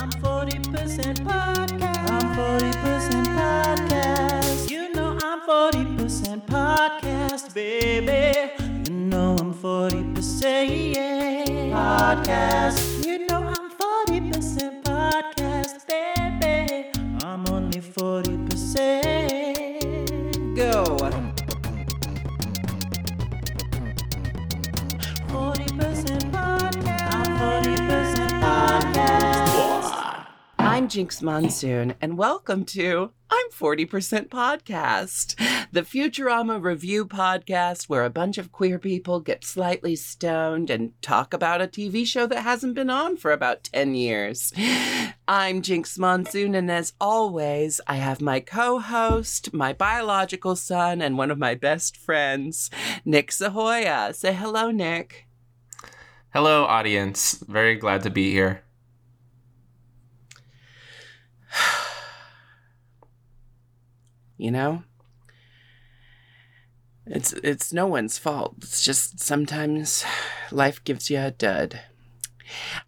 I'm 40% podcast. I'm 40% podcast. You know I'm 40% podcast, baby. You know I'm 40% podcast. Jinkx Monsoon, and welcome to I'm 40% Podcast, the Futurama review podcast where a bunch of queer people get slightly stoned and talk about a TV show that hasn't been on for about 10 years. I'm Jinkx Monsoon, and as always, I have my co host, my biological son, and one of my best friends, Nick Sahoyah. Say hello, Nick. Hello, audience. Very glad to be here. you know? It's it's no one's fault. It's just sometimes life gives you a dud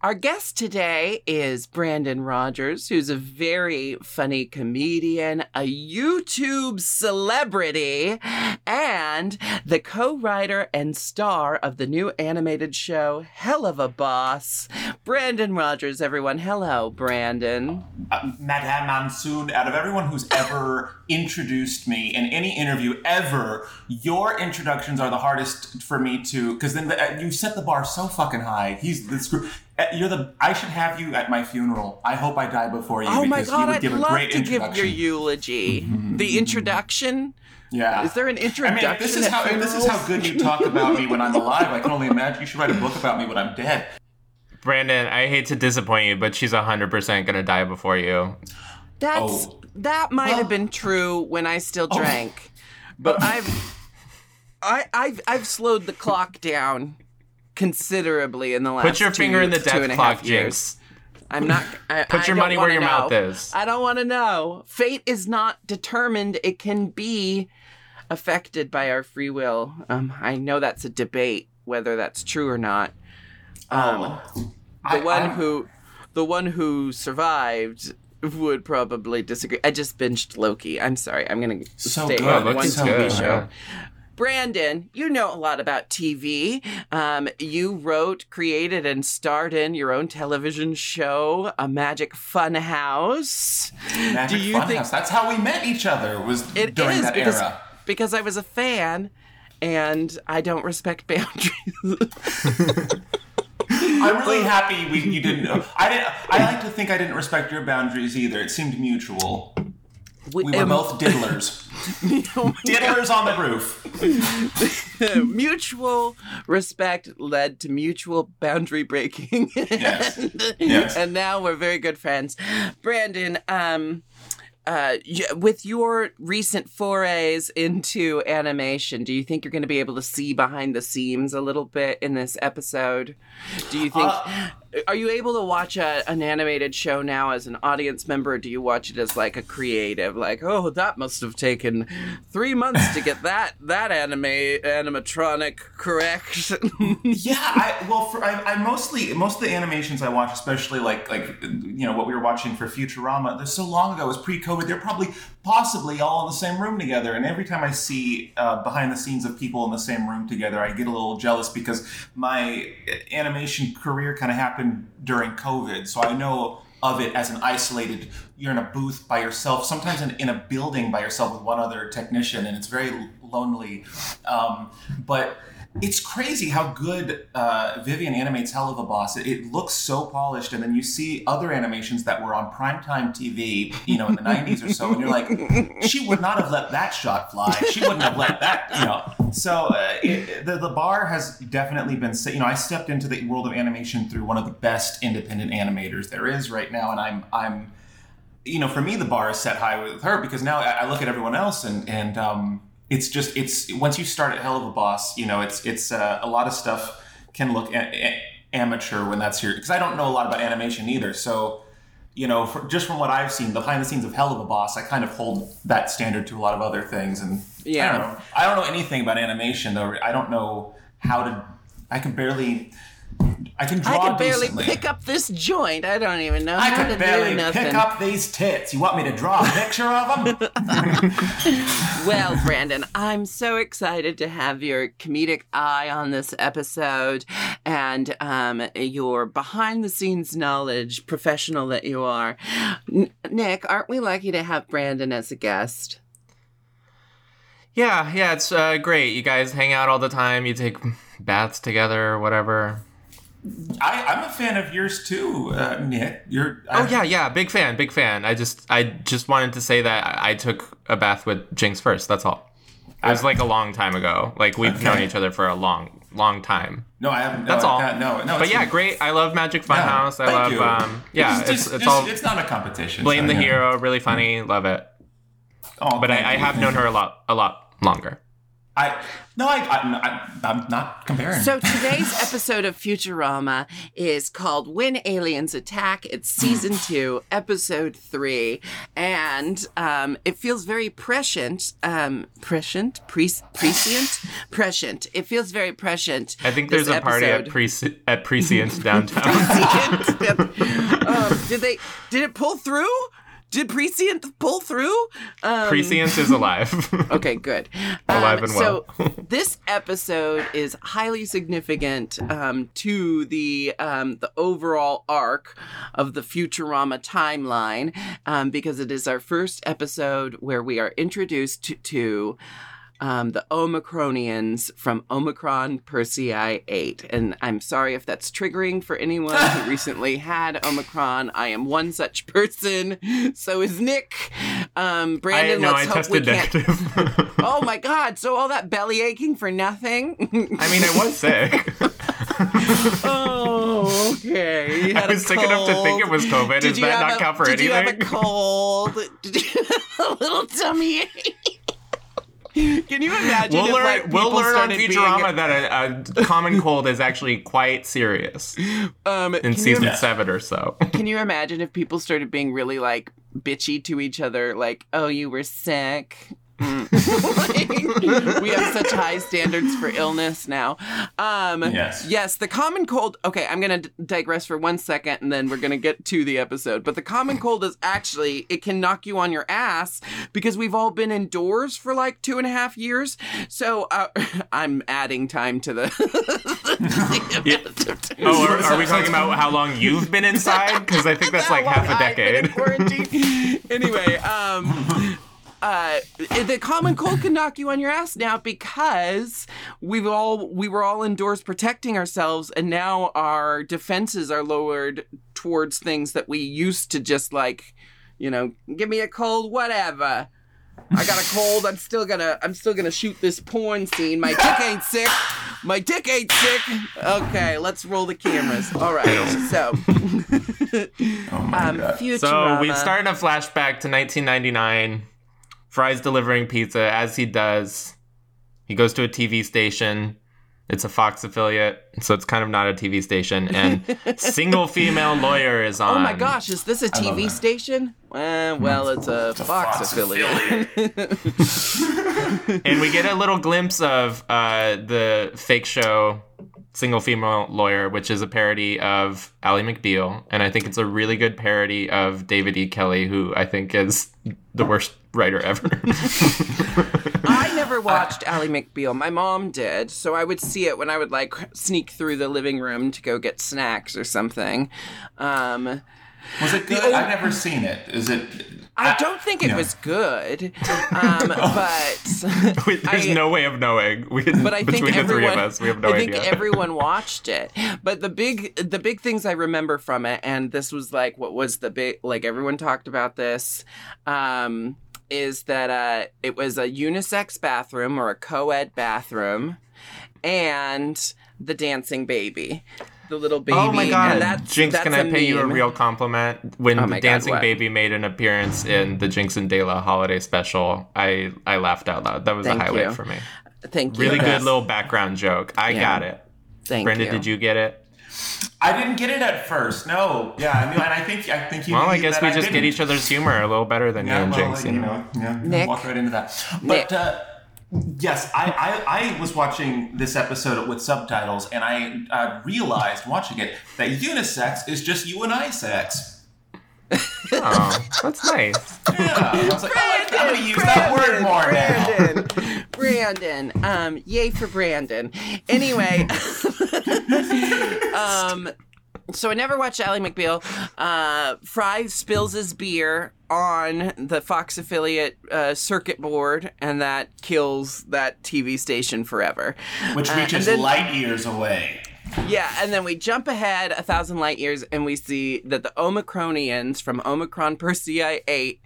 our guest today is Brandon Rogers, who's a very funny comedian, a YouTube celebrity, and the co writer and star of the new animated show Helluva Boss. Brandon Rogers, everyone. Hello, Brandon. uh, Madame Monsoon, out of everyone who's ever introduced me in any interview ever, your introductions are the hardest for me to. Because then the, uh, you set the bar so fucking high. He's this group. Uh, You're the. I should have you at my funeral. I hope I die before you. Oh my because you god, would I'd give a love great to give your introduction. eulogy. the introduction? Yeah. Is there an introduction? I mean, if this is how if this is how good you talk about me when I'm alive. I can only imagine you should write a book about me when I'm dead. Brandon, I hate to disappoint you, but she's 100% going to die before you. That's Oh. that might Well- have been true when I still drank. But I've I I've I've slowed the clock down considerably in the last Put your two- finger in the death clock, half years. Jinkx. I'm not. I, Put your money where your know. mouth is. I don't want to know. Fate is not determined. It can be affected by our free will. Um, I know that's a debate whether that's true or not. Um, Oh. the I- one I'm- who, the one who survived would probably disagree. I just binged Loki. I'm sorry. I'm gonna So stay good. on one so TV good, show. Brandon, you know a lot about TV. Um, you wrote, created, and starred in your own television show, A Magic Funhouse. Magic Do you Funhouse. think- That's how we met each other. Was It during is that because, era. because I was a fan and I don't respect boundaries. I'm really happy we, you didn't. I didn't. I like to think I didn't respect your boundaries either. It seemed mutual. We were um, both diddlers. diddlers on the roof. mutual respect led to mutual boundary breaking. Yes. and, Yes. and now we're very good friends. Brandon, um, uh, with your recent forays into animation, do you think you're going to be able to see behind the scenes a little bit in this episode? Do you think? Uh, are you able to watch a, an animated show now as an audience member? Or do you watch it as like a creative, like, oh, that must have taken three months to get that that anime animatronic correct? Yeah, I well, for I, I mostly most of the animations I watch, especially like like you know what we were watching for Futurama, they're so long ago. It was pre-COVID. They're probably possibly all in the same room together. And every time I see uh, behind the scenes of people in the same room together, I get a little jealous because my animation career kind of happened during COVID, so I know of it as an isolated you're in a booth by yourself sometimes in, in a building by yourself with one other technician and it's very lonely um, but it's crazy how good uh, Vivienne animates Helluva Boss. It, it looks so polished, and then you see other animations that were on primetime TV, you know, in the '90s or so, and you're like, she would not have let that shot fly. She wouldn't have let that, you know. So uh, it, the the bar has definitely been set. You know, I stepped into the world of animation through one of the best independent animators there is right now, and I'm I'm you know, for me, the bar is set high with her because now I, I look at everyone else and and um, it's just it's once you start at Helluva Boss, you know, it's it's uh, a lot of stuff can look a- a- amateur when that's your because I don't know a lot about animation either. So, you know, for, just from what I've seen, the behind the scenes of Helluva Boss, I kind of hold that standard to a lot of other things. And Yeah. I don't know. I don't know anything about animation though. I don't know how to. I can barely I can draw I can barely decently. pick up this joint. I don't even know I how to can do barely nothing. pick up these tits. You want me to draw a picture of them? Well, Brandon, I'm so excited to have your comedic eye on this episode and um, your behind the scenes knowledge, professional that you are. N- Nick, aren't we lucky to have Brandon as a guest? Yeah, yeah, it's uh, great. You guys hang out all the time. You take baths together or whatever. I, I'm a fan of yours too, uh, Nick. You're. Oh yeah, yeah, big fan, big fan. I just, I just wanted to say that I took a bath with Jinkx first. That's all. It was like a long time ago. Like we've Okay. known each other for a long, long time. No, I haven't. That's no, all. No, no, no. But yeah, great. I love Magic Funhouse. I love, um, yeah, it's just- it's, all It's not a competition. blame so, the yeah. hero. Really funny. Love it. Oh, But I, I have known you. her a lot, a lot longer. I no, I, I, I'm not comparing. So today's episode of Futurama is called When Aliens Attack. It's season two, episode three, and um, it feels very prescient. Um, prescient, pre- prescient, prescient. It feels very prescient. I think there's a party at episode. Prece- at Prescient downtown. um, did they? Did it pull through? Did Prescient pull through? Um, Prescient is alive. Okay, good. Alive Um, and so this episode is highly significant um, to the um, the overall arc of the Futurama timeline um, because it is our first episode where we are introduced to. to um, the Omicronians from Omicron Persei 8. And I'm sorry if that's triggering for anyone who recently had Omicron. I am one such person. So is Nick. Um, I Brandon, let's I hope we can't. Oh my god, so all that belly aching for nothing? I mean, I was sick. oh, okay. You I was sick enough to think it was COVID. Did Does you that have not a- count for did you have a cold? Did a little tummy ache? Can you imagine We'll if learn. like we'll learn on started Futurama being, that a, a common cold is actually quite serious um, in season you, seven or so. Can you imagine if people started being really like bitchy to each other, like, "Oh, you were sick." Mm. Like, we have such high standards for illness now. Um, Yes. Yes, the common cold. Okay, I'm going to digress for one second and then we're going to get to the episode. But the common cold is actually, it can knock you on your ass because we've all been indoors for like two and a half years. So uh, I'm adding time to the. Oh, are, are we talking about how long you've been inside? Because I think that's How like half long a I've been in decade. quarantine. anyway, um, uh, the common cold can knock you on your ass now because we've all we were all indoors protecting ourselves, and now our defenses are lowered towards things that we used to just like, you know, give me a cold, whatever. I got a cold. I'm still gonna. I'm still gonna shoot this porn scene. My dick ain't sick. My dick ain't sick. Okay, let's roll the cameras. All right. So, oh my um, god. Futurama. So we start in a flashback to 1999. Fry's delivering pizza as he does. He goes to a TV station. It's a Fox affiliate, so it's kind of not a TV station. And single female lawyer is on. Oh my gosh, is this a TV station? Uh, well, it's a a Fox, Fox affiliate. And we get a little glimpse of uh, the fake show Single Female Lawyer, which is a parody of Ally McBeal. And I think it's a really good parody of David E. Kelley, who I think is the worst writer ever. I never watched Ally McBeal. My mom did, so I would see it when I would like sneak through the living room to go get snacks or something. Um, Was it good? old- I've never seen it. Is it? I don't think it yeah. was good, um, but There's I- no way of knowing. We, but I between think the everyone, three of us, we have no I think idea. everyone watched it. But the big, the big things I remember from it, and this was like what was the big, like everyone talked about this, um, is that uh, it was a unisex bathroom or a co-ed bathroom, and the dancing baby, the little baby. Oh my god, And that's, Jinkx, that's can I pay you a real compliment? When Oh my God, Dancing what? Baby made an appearance in the Jinkx and DeLa holiday special, I, I laughed out loud. That was Thank a highlight you. for me. Thank you. Really good little background joke. I Yeah. got it. Thank you. Brenda, you. did you get it? I didn't get it at first. No. Yeah, I knew, and I think I think you. Well, I guess that we I just get didn't. each other's humor a little better than you and well, Jinkx. like, You you know? know, yeah, Nick? walk right into that. Nick. But uh, Yes, I, I, I was watching this episode with subtitles, and I uh, realized watching it that unisex is just you and I sex. Oh, that's nice. Yeah, I was like, oh, I'm gonna use that word more now. Brandon, Brandon, um, yay for Brandon. Anyway, um, so I never watched Ally McBeal. Uh, Fry spills his beer on the Fox affiliate uh, circuit board, and that kills that TV station forever. Which Uh, reaches and then- light years away. Yeah, and then we jump ahead a thousand light years and we see that the Omicronians from Omicron Persei 8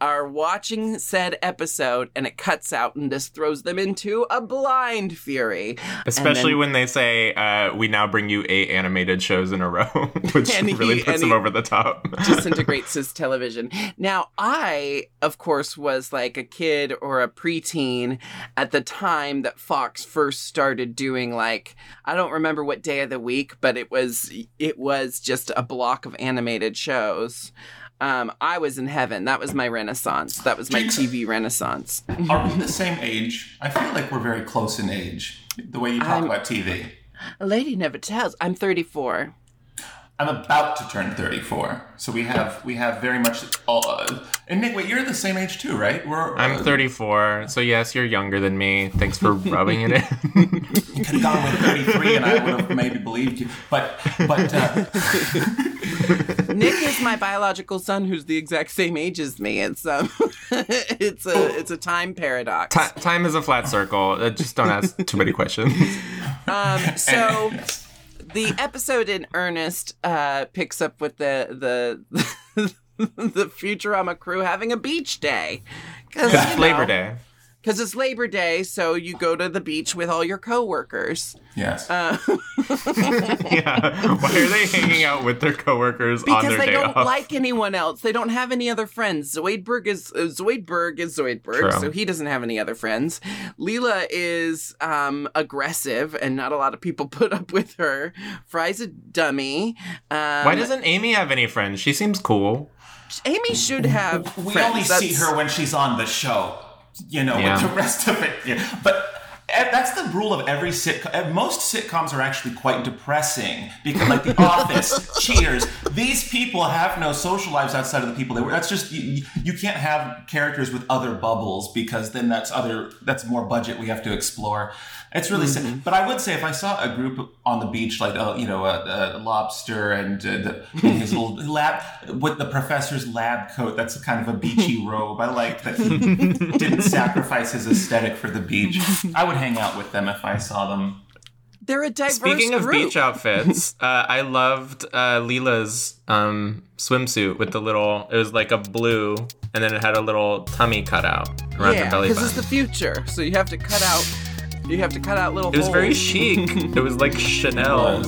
are watching said episode and it cuts out and this throws them into a blind fury. Especially then- when they say, uh, "We now bring you eight animated shows in a row," which he- really puts them over the top. disintegrates his television. Now, I, of course, was like a kid or a preteen at the time that Fox first started doing like I don't remember what day of the week, but it was it was just a block of animated shows. Um, I was in heaven. That was my renaissance. That was my. TV renaissance. Are we the same age? I feel like we're very close in age. The way you talk I'm- about TV. A lady never tells. I'm 34. I'm about to turn 34, so we have we have very much. All, uh, and Nick, wait, you're the same age too, right? We're. I'm uh, 34, so yes, you're younger than me. Thanks for rubbing it in. You could have gone with 33, and I would have maybe believed you. But but uh, Nick is my biological son, who's the exact same age as me. It's um, it's a it's a time paradox. Ti- time is a flat circle. Uh, just don't ask too many questions. Um, so the episode in earnest uh, picks up with the the the Futurama crew having a beach day because It's Labor Day. Because it's Labor Day, so you go to the beach with all your coworkers. yes, Uh, Yeah. Why are they hanging out with their coworkers on because their they day don't off? like anyone else. They don't have any other friends. Zoidberg is uh, Zoidberg is Zoidberg, True. so he doesn't have any other friends. Leela is um, aggressive, and not a lot of people put up with her. Fry's a dummy. Um, Why doesn't Amy have any friends? She seems cool. Amy should have? we friends. only see her when she's on the show. You know, Yeah. with the rest of it. Yeah. But eh, that's the rule of every sitcom. Most sitcoms are actually quite depressing because, like The Office, Cheers, these people have no social lives outside of the people they were. That's just you, you can't have characters with other bubbles because then that's other that's more budget we have to explore. It's really sad. But I would say if I saw a group on the beach, like uh, you know, a, a lobster and uh, the, in his little lab with the professor's lab coat, that's kind of a beachy robe. I like that he didn't sacrifice his aesthetic for the beach. I would hang out with them if I saw them. They're a diverse Speaking of group. beach outfits, uh, I loved uh, Leela's um, swimsuit with the little. It was like a blue, and then it had a little tummy cutout around yeah, her belly because button. it's the future, so you have to cut out. You have to cut out little. It was very chic. it was like Chanel.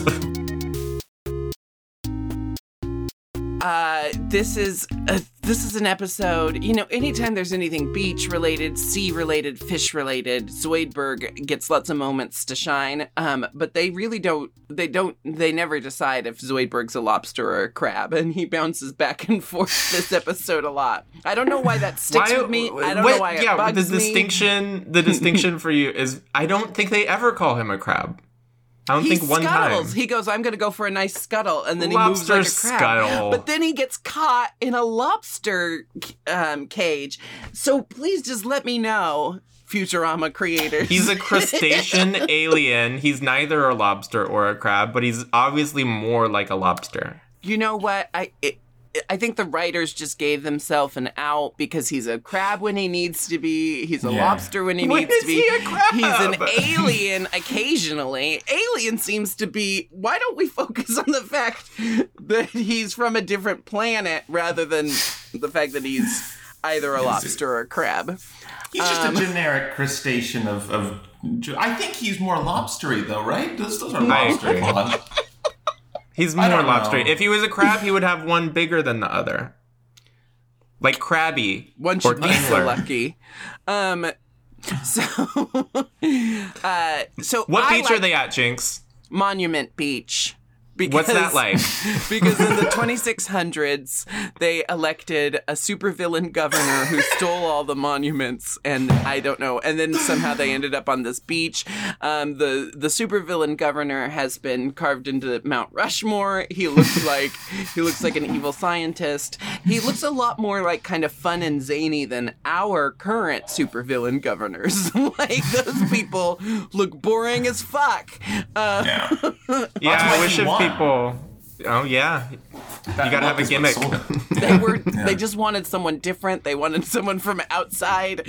Uh, this is uh, this is an episode. You know, anytime there's anything beach related, sea related, fish related, Zoidberg gets lots of moments to shine. Um, but they really don't. They don't. They never decide if Zoidberg's a lobster or a crab, and he bounces back and forth this episode a lot. I don't know why that sticks with me. I don't what- know why it yeah, the me. distinction. The distinction for you is I don't think they ever call him a crab. I don't He think one scuttles. time. He goes, "I'm going to go for a nice scuttle," and then Lobster he moves like a crab. scuttle. But then he gets caught in a lobster um, cage. So please just let me know, Futurama creators. He's a crustacean alien. He's neither a lobster or a crab, but he's obviously more like a lobster. you know what? I it, I think the writers just gave themselves an out because he's a crab when he needs to be. He's a Yeah. lobster when he When needs to be. he a crab? He's an alien occasionally. Alien seems to be. Why don't we focus on the fact that he's from a different planet rather than the fact that he's either a lobster or a crab? He's just Um, a generic crustacean of, of. I think he's more lobstery though, right? Those, those are lobster claws. He's more lobster. If he was a crab, he would have one bigger than the other. Like crabby. One should be so lucky. Um, so, uh, so What I beach like are they at, Jinkx? Monument Beach. What's that like? because in the 2600s they elected a supervillain governor who stole all the monuments and i don't know and then somehow they ended up on this beach um, the the supervillain governor has been carved into mount rushmore he looks like he looks like an evil scientist he looks a lot more like kind of fun and zany than our current supervillain governors like those people look boring as fuck uh, Yeah. Yeah, I wish he if won. People. Oh yeah, That gotta have a gimmick. They were. They just wanted someone different. They wanted someone from outside.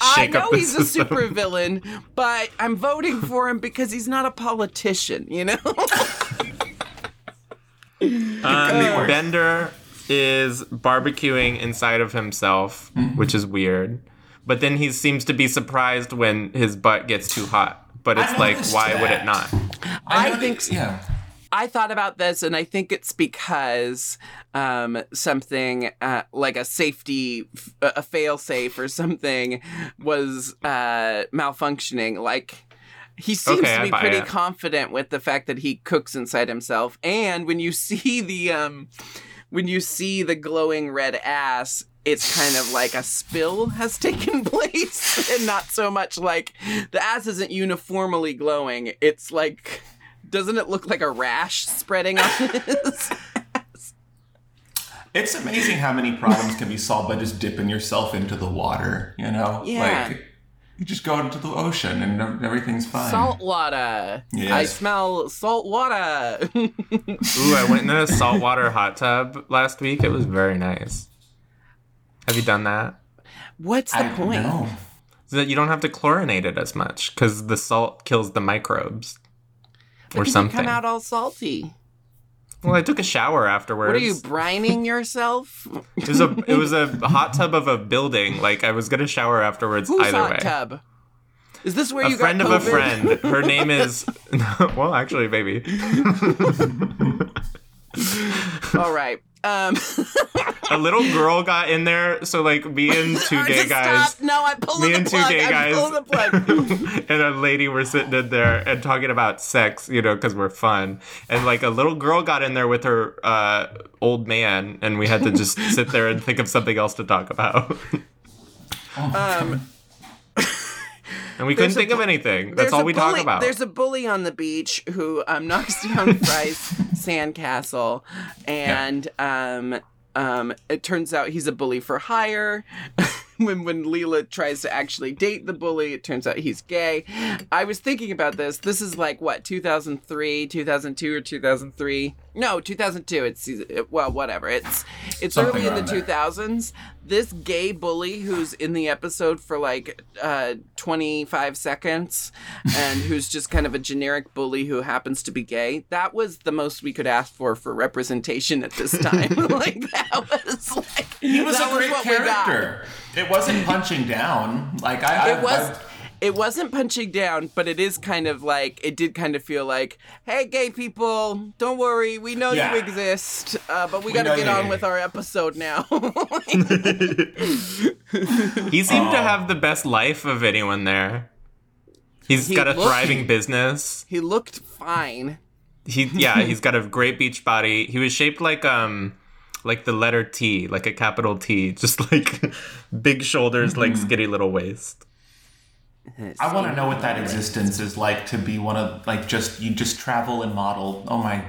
I know the he's a system. super villain, but I'm voting for him because he's not a politician. You know. Um, worse. Bender is barbecuing inside of himself, Mm-hmm. which is weird. But then he seems to be surprised when his butt gets too hot. But it's like, noticed why would it not? I know think that- yeah. I thought about this, and I think it's because um, something uh, like a safety, a fail safe or something was uh, malfunctioning. Like he seems Okay, to be pretty it. confident with the fact that he cooks inside himself. And when you see the um, when you see the glowing red ass. It's kind of like a spill has taken place, and not so much like the ass isn't uniformly glowing. It's like doesn't it look like a rash spreading on his? ass? It's amazing how many problems can be solved by just dipping yourself into the water, you know? Yeah. Like, you just go into the ocean and everything's fine. salt water. Yes. I smell salt water. Ooh, I went in a saltwater hot tub last week. It was very nice. Have you done that? What's the I point? know. So that you don't have to chlorinate it as much because the salt kills the microbes But or something. come out all salty. Well, I took a shower afterwards. What are you brining yourself? It was a it was a hot tub of a building. Like I was gonna shower afterwards. Whose either hot way, tub? Is this where you got to a you friend got of a friend. Her name is well, actually, maybe. All right. Um, A little girl got in there, so like me and two gay guys. Stop. No, I'm pulling Me the and two plug. gay guys pulling the plug. and a lady were sitting in there and talking about sex, you know, because we're fun. And like a little girl got in there with her uh, old man, and we had to just sit there and think of something else to talk about. Um, and we couldn't think of anything. That's all we bully- talk about. There's a bully on the beach who um, knocks down Fry's sandcastle, and um, um, it turns out he's a bully for hire. when when Leela tries to actually date the bully, it turns out he's gay. I was thinking about this. This is like what 2003, 2002, or 2003? No, 2002. It's well, whatever. It's it's Something early in the around there. 2000s. This gay bully who's in the episode for like uh, 25 seconds and who's just kind of a generic bully who happens to be gay. That was the most we could ask for for representation at this time. like that was like He was that a great what we got. character. It wasn't punching down. Like I, I It was. I- It wasn't punching down, but it is kind of like it did kind of feel like, "Hey, gay people, don't worry, we know Yeah. you exist, uh, but we, We got to get you're on with our episode now." he seemed to Oh. have the best life of anyone there. He's He got a looked- thriving business. he looked fine. He yeah, he's got a great beach body. He was shaped like um like the letter T, like a capital T, just like big shoulders, like skinny little waist. I want to know what that existence is like to be one of like just you just travel and model. Oh my,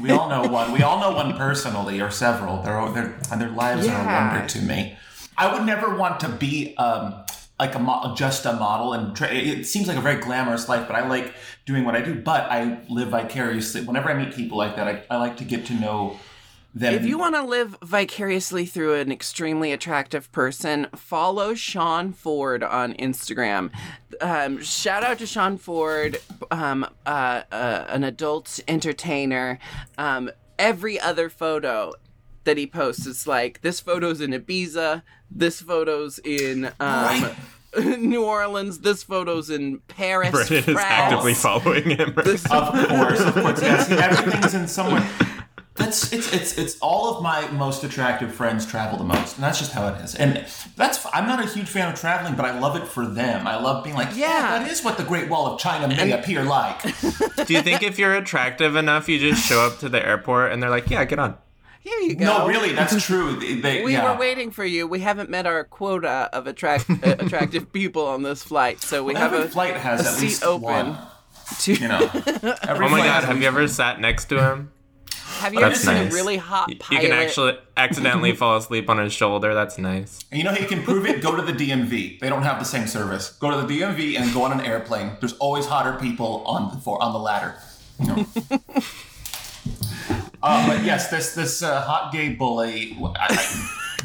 we all know one. We all know one personally or several. Their their and their lives are a wonder to me. I would never want to be um like a mo- just a model and tra- it seems like a very glamorous life. But I like doing what I do. But I live vicariously. Whenever I meet people like that, I, I like to get to know them. If you want to live vicariously through an extremely attractive person, follow Sean Ford on Instagram. Um, shout out to Sean Ford, um, uh, uh, an adult entertainer. Um, every other photo that he posts is like this photo's in Ibiza, this photo's in um, New Orleans, this photo's in Paris, Brennan is actively following him. Of course, of course, yes. Everything's in somewhere. That's it's it's it's all of my most attractive friends travel the most, and that's just how it is. And that's I'm not a huge fan of traveling, but I love it for them. I love being like, yeah, Yeah. that is what the Great Wall of China may appear like. Do you think if you're attractive enough, you just show up to the airport and they're like, "Yeah, get on." Here you go. no, really, that's true. They, they- We yeah. were waiting for you. We haven't met our quota of attract uh, attractive people on this flight, so we have Every a flight has a at seat least open. one. to. You know. Every Oh my god, have you ever least- sat next to him? Have you ever That's seen nice. a really hot You can actually accidentally fall asleep on his shoulder. That's nice. And you know how you can prove it? Go to the DMV. They don't have the same service. Go to the DMV and go on an airplane. There's always hotter people on the for on the ladder. You know. uh, but yes, this this uh, hot gay bully. I,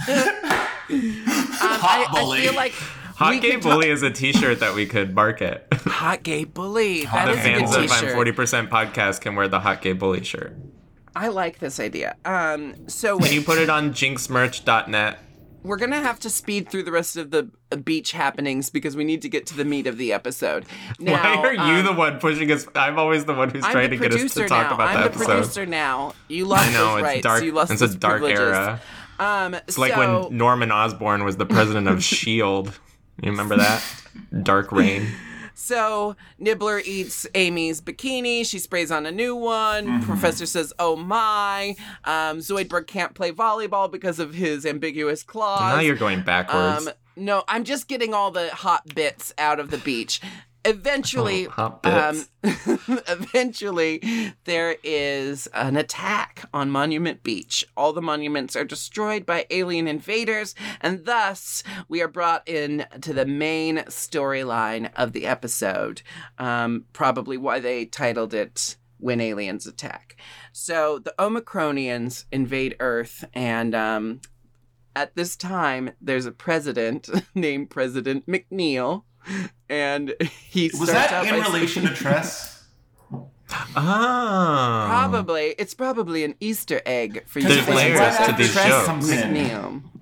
I, hot I, bully. I feel like Hot we gay could talk- bully is a T-shirt that we could market. hot gay bully. That the is a fans good of I'm. Forty Percent Podcast can wear the hot gay bully shirt. I like this idea. Um, so Can you put it on jinxmerch.net? we're gonna have to speed through the rest of the beach happenings because we need to get to the meat of the episode. Now, Why are you um, the one pushing us? I'm always the one who's I'm trying the to get us to talk now. about I'm the the episode. producer now. You lost I know those it's rights. dark. You lost it's a dark privileges. era. Um, It's like when Norman Osborn was the president of Shield. You remember that? Dark Reign. So Nibbler eats Amy's bikini. She sprays on a new one. Mm-hmm. Professor says, "Oh my!" Um, Zoidberg can't play volleyball because of his ambiguous claws. now you're going backwards. Um, no, I'm just getting all the hot bits out of the beach. Eventually, Oh, um, eventually, there is an attack on Monument Beach. All the monuments are destroyed by alien invaders, and thus we are brought in to the main storyline of the episode. Um, probably why they titled it "When Aliens Attack." So the Omicronians invade Earth, and um, at this time, there's a president named President McNeil, and he Was that out in by relation to Tress? oh. Probably, it's probably an Easter egg for you. There's It's fans layers right of to after these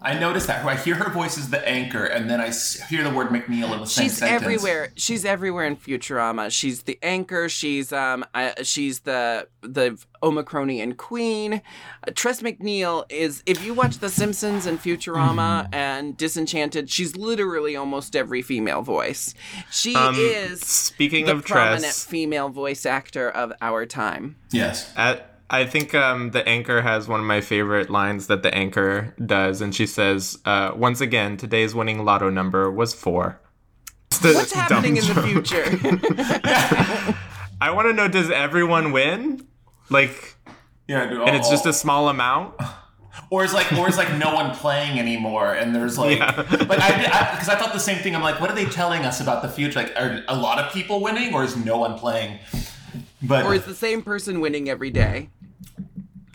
Tress shows. comes in. McNeil. I noticed that. I hear her voice as the anchor, and then I hear the word McNeil in the same She's sentence. everywhere. She's everywhere in Futurama. She's the anchor. She's um. I, she's the the Omicronian queen. Uh, Tress MacNeille is. If you watch The Simpsons and Futurama Mm-hmm. and Disenchanted, she's literally almost every female voice. She Um, is speaking the of prominent Tress, female voice actor of our time. Yes. At, I think um, the anchor has one of my favorite lines that the anchor does, and she says, uh, "Once again, today's winning lotto number was four. What's dumb happening in the future? I want to know: Does everyone win? Like, Yeah. dude, and it's just a small amount? or it's like or it's like no one playing anymore and there's like Yeah. like i because I, thought the same thing i'm like what are they telling us about the future like are a lot of people winning or is no one playing but or is the same person winning every day?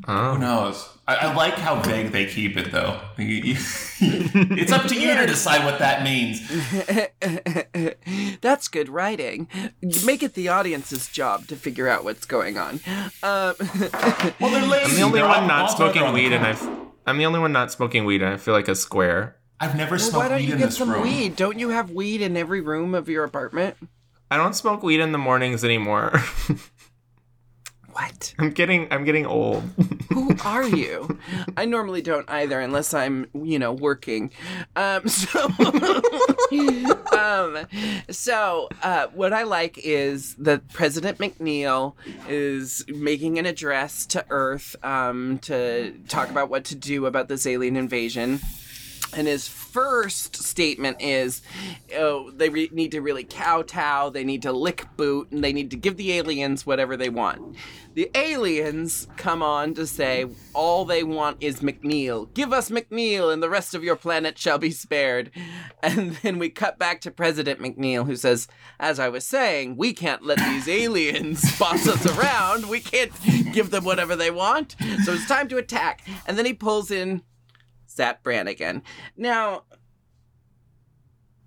Who Oh. knows I, I like how vague they keep it though You- you- it's up to you to decide what that means That's good writing. Make it the audience's job to figure out what's going on. Um, well they're lazy I'm the only They're one all- not all smoking they're on the weed, and I. phone. I'm the only one not smoking weed, and I feel like a square. i've never well, smoked why don't you in get this some room weed? Don't you have weed in every room of your apartment? I don't smoke weed in the mornings anymore. What? I'm getting I'm getting old. Who are you? I normally don't either, unless I'm, you know, working. Um, so, um, so uh, what I like is that President McNeil is making an address to Earth um, to talk about what to do about this alien invasion. And his first statement is, oh, they re- need to really kowtow, they need to lick boot, and they need to give the aliens whatever they want. The aliens come on to say all they want is McNeil. Give us McNeil, and the rest of your planet shall be spared. And then we cut back to President McNeil, who says, As I was saying, we can't let these aliens boss us around. We can't give them whatever they want. So it's time to attack. And then he pulls in Zap Brannigan. Now,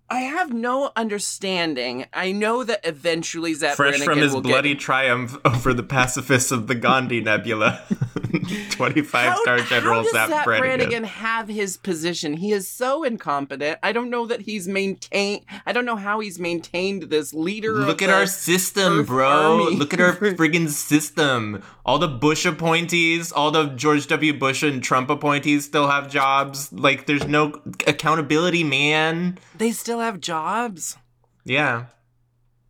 I have no understanding. I know that eventually Zap Fresh Brannigan from his bloody get, triumph over the pacifists of the Gandhi Nebula, 25 star General how does Zap, Zap Brannigan. Brannigan have his position? He is so incompetent. I don't know that he's maintained. I don't know how he's maintained this leader. Look at our system, Earth bro. Army. Look at our friggin' system. All the Bush appointees, all the George W. Bush and Trump appointees still have jobs. Like, there's no accountability, man. They still have jobs. Yeah.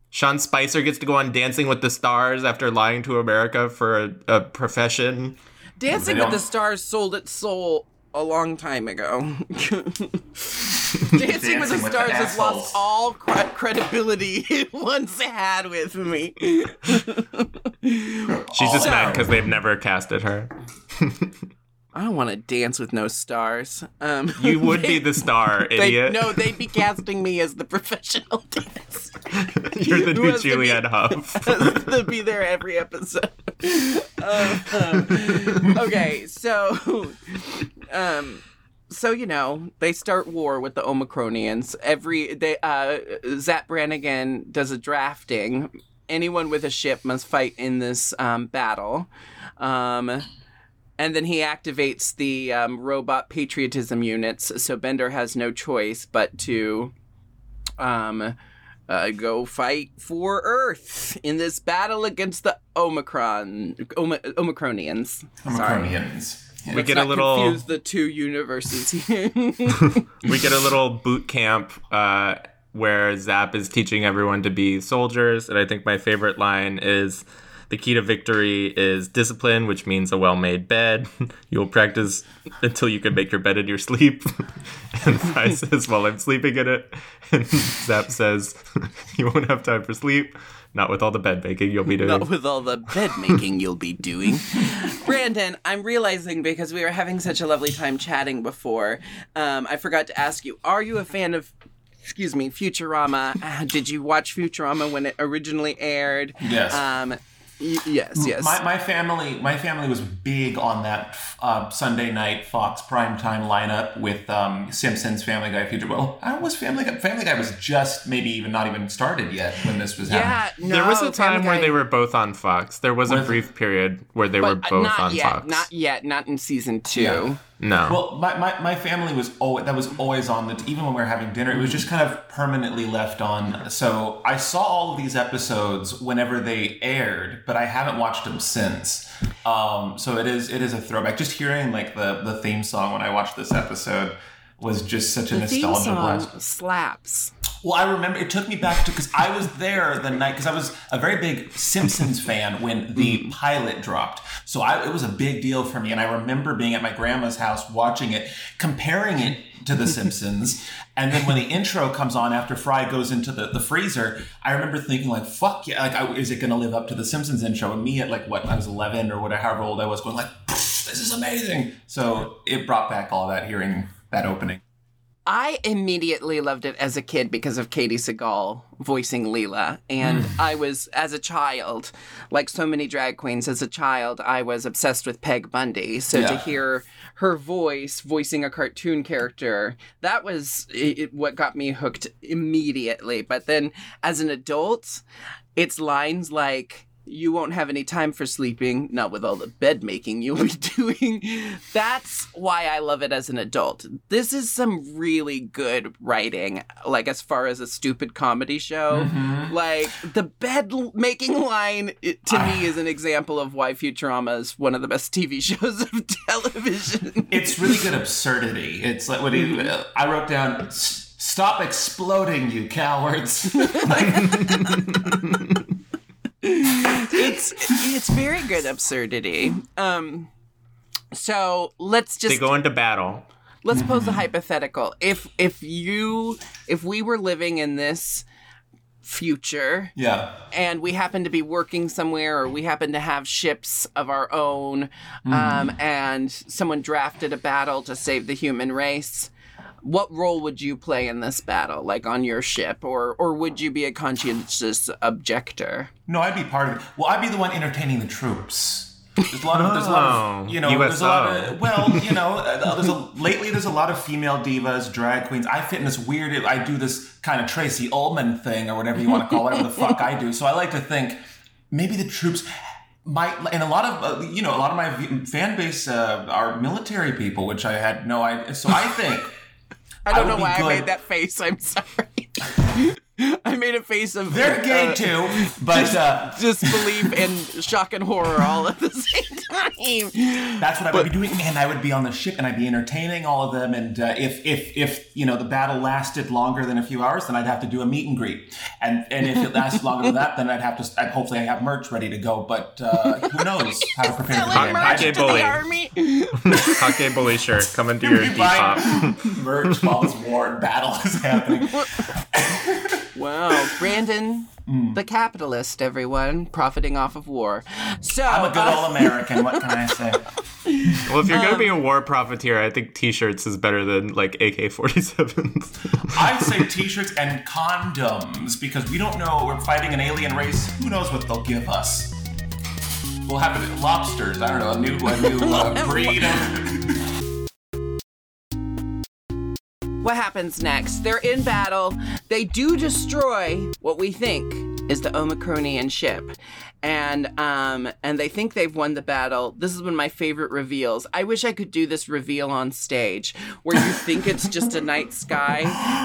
Sean Spicer gets to go on Dancing with the Stars after lying to America for a, a profession. Dancing with the Stars sold its soul a long time ago. Dancing, with the Dancing with the Stars has lost all cre- credibility it once had with me. She's just mad because they've never casted her. I don't want to dance with no stars. Um, You would they- be the star, They, idiot. no, they'd be casting me as the professional dancer. You're the new to Julianne Hough. They'll be there every episode. Um, okay, so, um, so you know they start war with the Omicronians. Every they uh, Zap Brannigan does a drafting. Anyone with a ship must fight in this um, battle. Um, and then he activates the um, robot patriotism units, so Bender has no choice but to um, uh, go fight for Earth in this battle against the Omicron Om- Omicronians. Sorry. Omicronians. Yeah. We get Not a little confuse the two universes here. we get a little boot camp uh, where Zap is teaching everyone to be soldiers, and I think my favorite line is the key to victory is discipline, which means a well-made bed. You'll practice until you can make your bed in your sleep. and Fry says, "While I'm sleeping in it," and Zap says, "You won't have time for sleep." Not with all the bed making you'll be doing. Not with all the bed making you'll be doing. Brandon, I'm realizing because we were having such a lovely time chatting before, um, I forgot to ask you, are you a fan of excuse me, Futurama? Uh, did you watch Futurama when it originally aired? Yes. Um y- yes, yes. My, my family, my family was big on that uh, Sunday night Fox primetime lineup with um, Simpsons, Family Guy, Future. Well, I was Family Guy. Family Guy was just maybe even not even started yet when this was happening. yeah, no, there was a time Family where they were both on Fox. There was a brief period where they but were both not on yet, Fox. not yet, not in season two. Yeah. No. Well, my, my, my family was always that was always on the even when we were having dinner. It was just kind of permanently left on. So I saw all of these episodes whenever they aired, but I haven't watched them since. Um, so it is it is a throwback. Just hearing like the the theme song when I watched this episode was just such a The theme nostalgia song blast. slaps. Well, I remember it took me back to because I was there the night because I was a very big Simpsons fan when the mm-hmm. pilot dropped. So I, it was a big deal for me, and I remember being at my grandma's house watching it, comparing it to The Simpsons, and then when the intro comes on after Fry goes into the, the freezer, I remember thinking like, "Fuck yeah!" Like, I, is it going to live up to The Simpsons intro? And me at like what I was eleven or whatever, however old I was, going like, "This is amazing!" So it brought back all that hearing that opening. I immediately loved it as a kid because of Katey Sagal voicing Leela. And mm. I was, as a child, like so many drag queens, as a child, I was obsessed with Peg Bundy. So to hear her voice voicing a cartoon character, that was it- what got me hooked immediately. But then as an adult, it's lines like, you won't have any time for sleeping, not with all the bed making you'll be doing. That's why I love it as an adult. This is some really good writing, like as far as a stupid comedy show. Mm-hmm. Like the bed making line it, to me ah. is an example of why Futurama is one of the best TV shows of television. it's really good absurdity. It's like what he, mm-hmm. uh, I wrote down. Stop exploding, you cowards! it's it's very good absurdity. Um so let's just they go into battle. let's pose a hypothetical if if you if we were living in this future yeah, and we happen to be working somewhere or we happen to have ships of our own um, and someone drafted a battle to save the human race what role would you play in this battle like on your ship or or would you be a conscientious objector no, I'd be part of it. Well, I'd be the one entertaining the troops. There's a lot of, there's a lot of, you know, there's a lot of, well, you know, uh, there's a, lately there's a lot of female divas, drag queens. I fit in this weird, I do this kind of Tracey Ullman thing or whatever you want to call it, whatever the fuck I do. So I like to think maybe the troops might, and a lot of, uh, you know, a lot of my fan base uh, are military people, which I had no idea. So I think. I don't would know why I made that face. I'm sorry. I made a face of They're gay uh, too, but uh, just disbelief and shock and horror all at the same time. That's what I would be doing, and I would be on the ship, and I'd be entertaining all of them. And uh, if if if you know the battle lasted longer than a few hours, then I'd have to do a meet and greet. And and if it lasts longer than that, then I'd have to. I'd hopefully I have merch ready to go. But uh, who knows how to prepare for the Selling game? merch Jay to Bully. the army. Bully shirt coming to your You buy Depop. merch while this war and battle is happening. Wow, Brandon, Hmm. the capitalist, everyone, profiting off of war. So I'm a good uh, old American. What can I say? Well, if you're gonna Um, be a war profiteer, I think T-shirts is better than like AK-47s. I'd say t-shirts and condoms because we don't know. We're fighting an alien race. Who knows what they'll give us? We'll have lobsters. I don't know a new a new uh, breed of. What happens next? They're in battle. They do destroy what we think is the Omicronian ship. And um and they think they've won the battle. This is one of my favorite reveals. I wish I could do this reveal on stage where you think it's just a night sky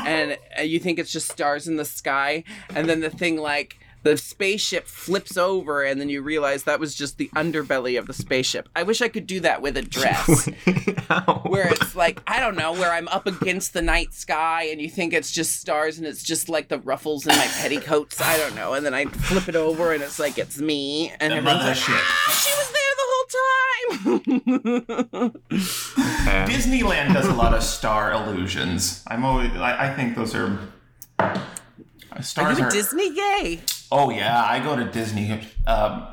and uh, you think it's just stars in the sky and then the thing like the spaceship flips over and then you realize that was just the underbelly of the spaceship. I wish I could do that with a dress where it's like I don't know, where I'm up against the night sky and you think it's just stars and it's just like the ruffles in my petticoats. I don't know, and then I flip it over and it's like it's me and That everyone's like, ship. Ah, she was there the whole time. Okay. Disneyland does a lot of star illusions. I'm always. I, I think those are. Are Stars you are. a Disney gay? oh yeah, I go to Disney um,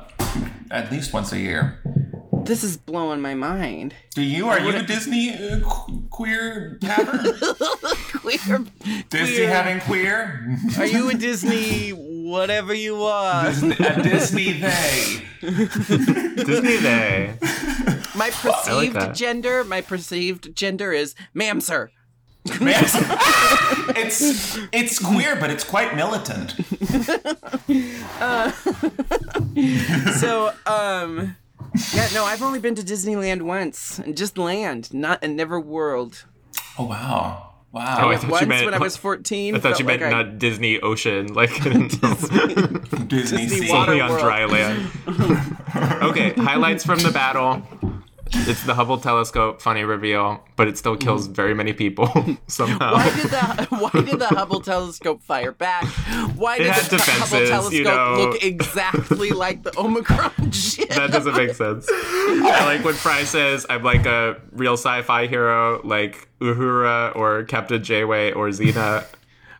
at least once a year. This is blowing my mind. Do you? Are you a Disney uh, qu- queer haver? Queer. Disney Queer. having queer? Are you a Disney whatever you are? a Disney they. Disney Day. My perceived that. gender, my perceived gender is ma'am sir. Man, it's it's queer, but it's quite militant. So, um, yeah, no, I've only been to Disneyland once, and just land, not and never world. Oh wow, Oh, wow. I thought Once you meant. when I was fourteen. I thought felt you meant like I- not Disney Ocean, like Disney, Disney Sea. water. only on world. dry land. okay, highlights from the battle. It's the Hubble telescope, funny reveal, but it still kills very many people somehow. Why did the Why did the Hubble telescope fire back? Why did the defenses, Hubble telescope you know. look exactly like the Omicron that doesn't make sense. I like when Fry says, I'm like a real sci fi hero, like Uhura or Captain Janeway or Xena.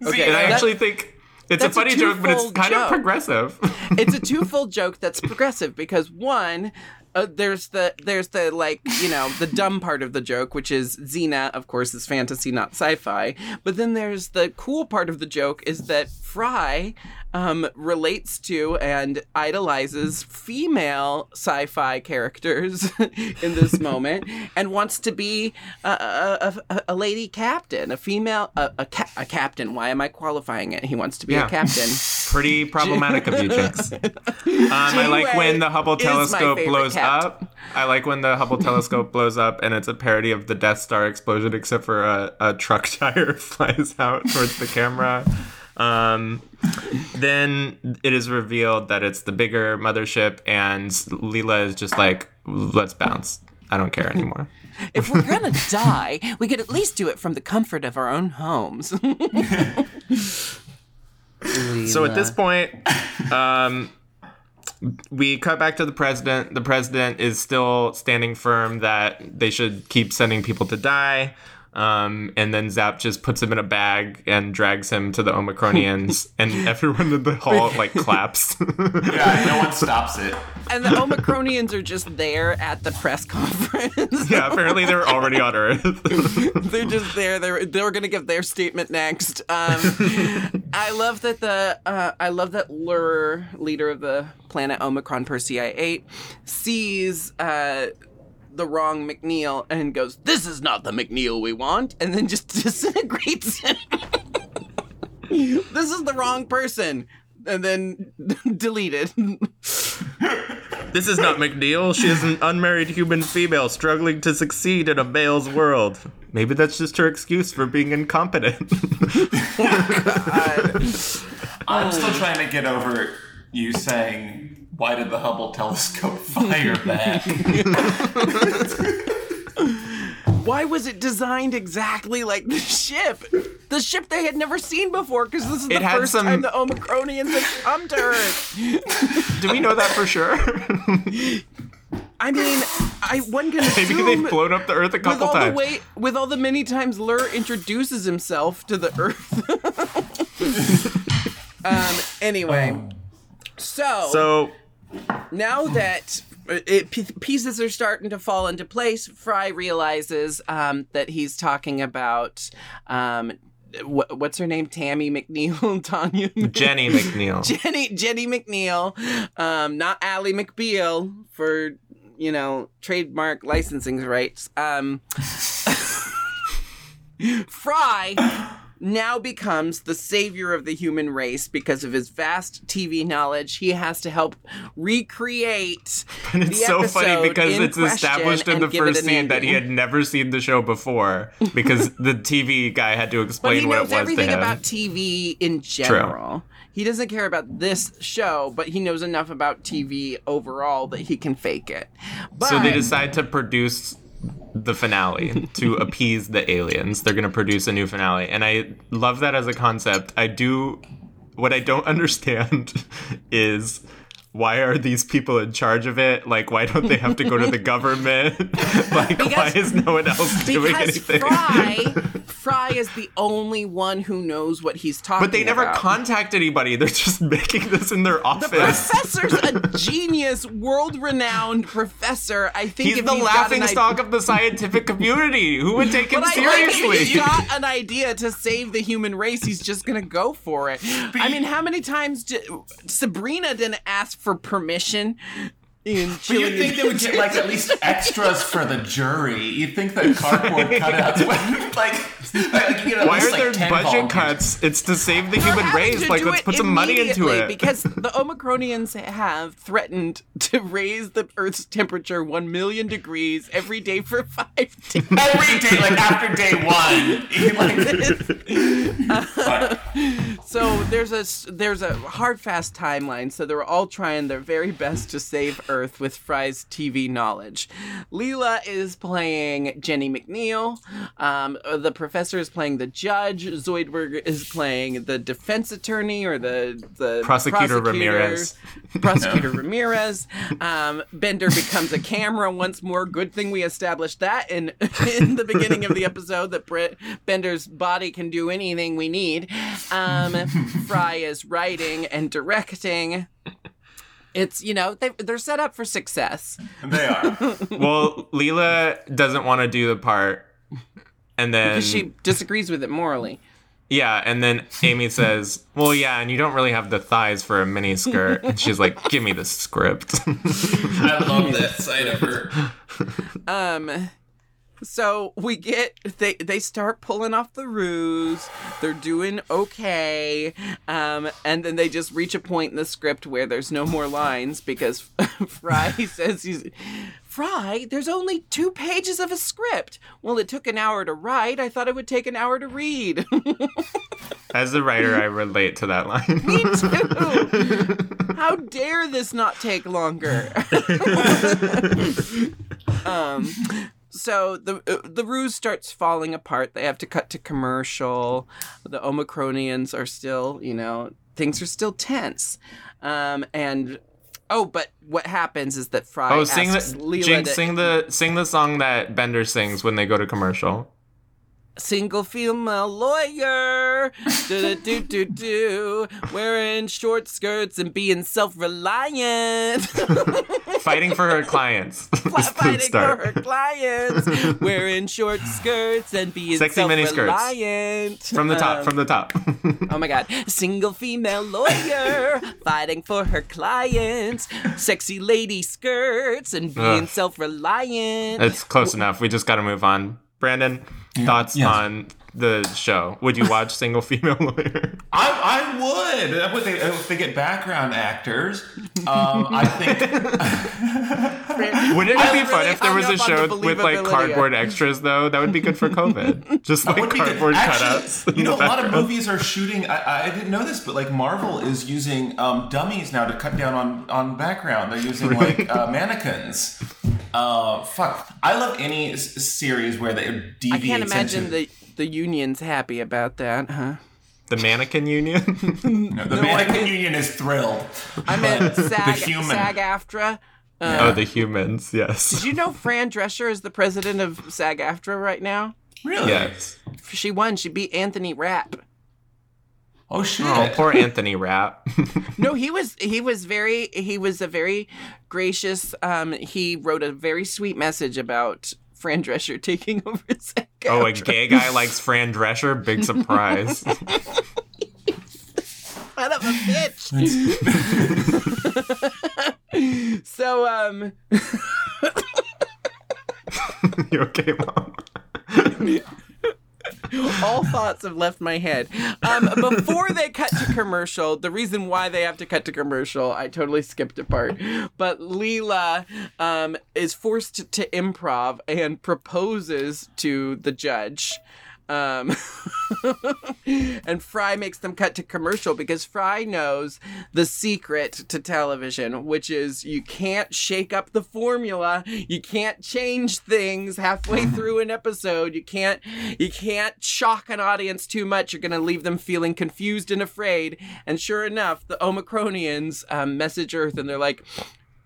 Okay, And I actually think it's a that's a funny joke, but it's kind joke. of progressive. it's a twofold joke that's progressive because one uh, there's the there's the like you know the dumb part of the joke which is Xena of course is fantasy not sci-fi. But then there's the cool part of the joke is that Fry um, relates to and idolizes female sci-fi characters in this moment and wants to be a, a, a, a lady captain a female a, a, ca- a captain why am I qualifying it he wants to be Yeah. a captain Pretty problematic of you, Jinkx. Um, I like when the Hubble telescope blows cat. up. I like when the Hubble telescope blows up and it's a parody of the Death Star explosion, except for a, a truck tire flies out towards the camera. Um, then it is revealed that it's the bigger mothership, and Leela is just like, let's bounce. I don't care anymore. If we're gonna die, we could at least do it from the comfort of our own homes. So at this point, um, we cut back to the president. The president is still standing firm that they should keep sending people to die. Um, and then Zapp just puts him in a bag and drags him to the Omicronians, and everyone in the hall like claps. Yeah, no one stops it. and the Omicronians are just there at the press conference. yeah, apparently they're already on Earth. they're just there. They're they're gonna give their statement next. Um, I love that the uh, I love that Lrrr, leader of the planet Omicron Persei 8, sees uh, the wrong McNeil and goes, "This is not the McNeil we want," and then just disintegrates him. this is the wrong person, and then deleted. This is not McNeil. She is an unmarried human female struggling to succeed in a male's world. Maybe that's just her excuse for being incompetent. Oh I'm still trying to get over you saying, "Why did the Hubble telescope fire back?" Why was it designed exactly like the ship? The ship they had never seen before because this is the It had first some- time the Omicronians have come to Earth. Do we know that for sure? I mean, I one can assume. Maybe they've blown up the Earth a with couple all the times. way with all the many times Lrrr introduces himself to the Earth. um. Anyway, so, so now that uh, it, pieces are starting to fall into place, Fry realizes um, that he's talking about um, what, what's her name? Tammy McNeil, Tanya. Jenny McNeil. Jenny Jenny McNeil, um, not Ally McBeal for you know trademark licensing rights. Um, Fry now becomes the savior of the human race because of his vast TV knowledge. He has to help recreate. And it's so funny because it's established in the and give it first scene that he had never seen the show before because the TV guy had to explain he what it knows was to everything him. about TV in general. He doesn't care about this show, but he knows enough about TV overall that he can fake it. But so they decide to produce the finale to appease the aliens. They're going to produce a new finale. And I love that as a concept. I do. What I don't understand is why are these people in charge of it? Like, why don't they have to go to the government? like, why is no one else doing because anything? Fry, Fry is the only one who knows what he's talking about. But they never about. contact anybody. They're just making this in their office. The Professor's a genius, world-renowned professor. I think He's the laughing stock of the scientific community. Who would take him But seriously? if he's got an idea to save the human race, he's just gonna go for it. I mean, how many times did Sabrina didn't ask for permission in But you'd think they would get like at least extras for the jury. You'd think that cardboard cutouts would like, like you get at Why least, are like, there 10 budget volunteers. cuts? It's to save the human race. Like, let's put some money into it. because the Omicronians have threatened to raise the Earth's temperature one million degrees every day for five days. Every day, like after day one, you like, but- So there's a s- there's a hard fast timeline. So they're all trying their very best to save Earth with Fry's TV knowledge. Leela is playing Jenny McNeil. Um, the professor is playing the judge. Zoidberg is playing the defense attorney or the the Prosecutor prosecutor- Ramirez. Prosecutor Ramirez. Um, Bender becomes a camera once more. Good thing we established that in in the beginning of the episode that Brit, Bender's body can do anything we need. Um, Fry is writing and directing. It's you know they they're set up for success. they are. well, Leela doesn't want to do the part. And then, Because she disagrees with it morally. yeah, and then Amy says, Well, yeah, and you don't really have the thighs for a mini skirt. And she's like, Give me the script. I love that side of her. Um so we get they they start pulling off the ruse. They're doing okay. Um and then they just reach a point in the script where there's no more lines because Fry says he's Fry, there's only two pages of a script. Well, it took an hour to write. I thought it would take an hour to read. As a writer, I relate to that line. Me too. How dare this not take longer? um, so the uh, the ruse starts falling apart. They have to cut to commercial. The Omicronians are still, you know, things are still tense. Um, and oh, but what happens is that Fry Oh, sing the Leela Jinkx, to- sing the sing the song that Bender sings when they go to commercial. Single female lawyer, do do do do, wearing short skirts and being self reliant. fighting for her clients. fighting for her clients, wearing short skirts and being Sexy mini skirts. From the top, Um, from the top. Oh my god. Single female lawyer fighting for her clients. Sexy lady skirts and being self reliant. it's close enough. We just got to move on. Brandon, thoughts yes. on the show? Would you watch Single Female Lawyer? I, I would. That would they, if they get background actors. Um, I think. Wouldn't it I be was fun really if there was a show the with like cardboard extras though? That would be good for COVID. Just like would be good. cardboard Actually, cutouts. You know, a lot of movies are shooting. I, I didn't know this, but like Marvel is using um, dummies now to cut down on on background. They're using like uh, mannequins. Uh, fuck. I love any s- series where they deviate. I can't imagine into, the the union's happy about that, huh? The mannequin union. No, the mannequin union is thrilled. I meant SAG human. SAG AFTRA. oh, the humans. Yes. Did you know Fran Drescher is the president of SAG AFTRA right now? Really? Yes. She won. She beat Anthony Rapp. Oh shit. Oh, poor Anthony Rapp. No, he was he was very he was a very gracious. Um, he wrote a very sweet message about Fran Drescher taking over SAG oh, a gay guy likes Fran Drescher. Big surprise. Son of a bitch. so um you okay, mom? All thoughts have left my head. Um, before they cut to commercial, the reason why they have to cut to commercial, I totally skipped a part. But Leela um, is forced to improv and proposes to the judge. Um, and Fry makes them cut to commercial because Fry knows the secret to television, which is you can't shake up the formula, you can't change things halfway through an episode, you can't you can't shock an audience too much. You're gonna leave them feeling confused and afraid. And sure enough, the Omicronians um, message Earth, and they're like.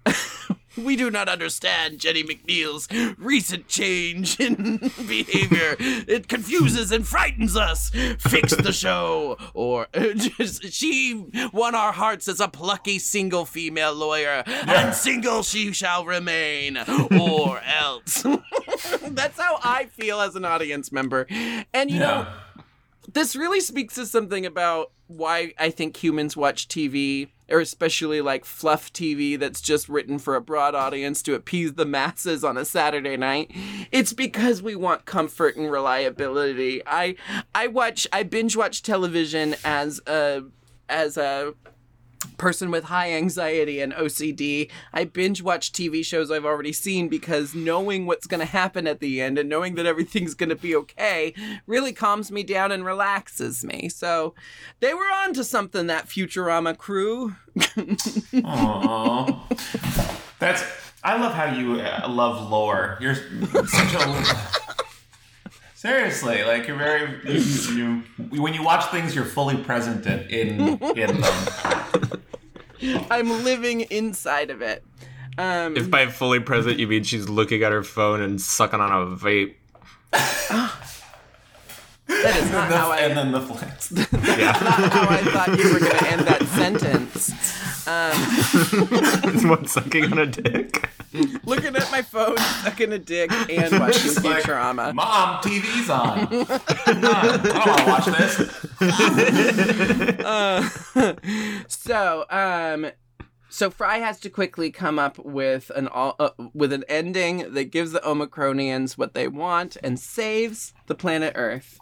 We do not understand Jenny McNeil's recent change in behavior. It confuses and frightens us. Fix the show. Or just, she won our hearts as a plucky single female lawyer, and single she shall remain, or else. That's how I feel as an audience member. And you know, Yeah. This really speaks to something about why I think humans watch TV, or especially like fluff TV that's just written for a broad audience to appease the masses on a Saturday night. It's because we want comfort and reliability. I I watch I binge watch television as a as a person with high anxiety and OCD, I binge watch TV shows I've already seen because knowing what's going to happen at the end and knowing that everything's going to be okay really calms me down and relaxes me. So they were on to something, that Futurama crew. Aw. That's. I love how you uh, love lore. You're such a. Seriously, like you're very you, you, when you watch things, you're fully present in in, in them. I'm living inside of it. Um, If by fully present you mean she's looking at her phone and sucking on a vape. that is not how I, and then the flights. Yeah. not how I thought you were going to end that sentence. One sucking on a dick. Looking at my phone, sucking a dick, and watching Just like, Futurama. Mom, TV's on. Come on, I don't want to watch this. So, um, so Fry has to quickly come up with an all uh, with an ending that gives the Omicronians what they want and saves the planet Earth.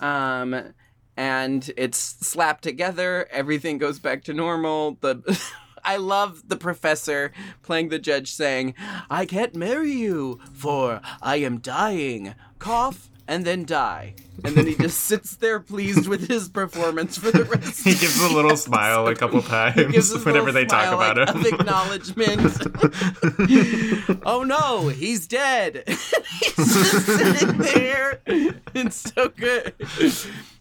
Um, and it's slapped together. Everything goes back to normal. The I love the professor playing the judge saying, "I can't marry you, for I am dying." Cough and then die. And then he just sits there pleased with his performance for the rest He gives a little smile a couple times whenever they talk about like, him. Of acknowledgement. oh no, he's dead. he's just sitting there. It's so good.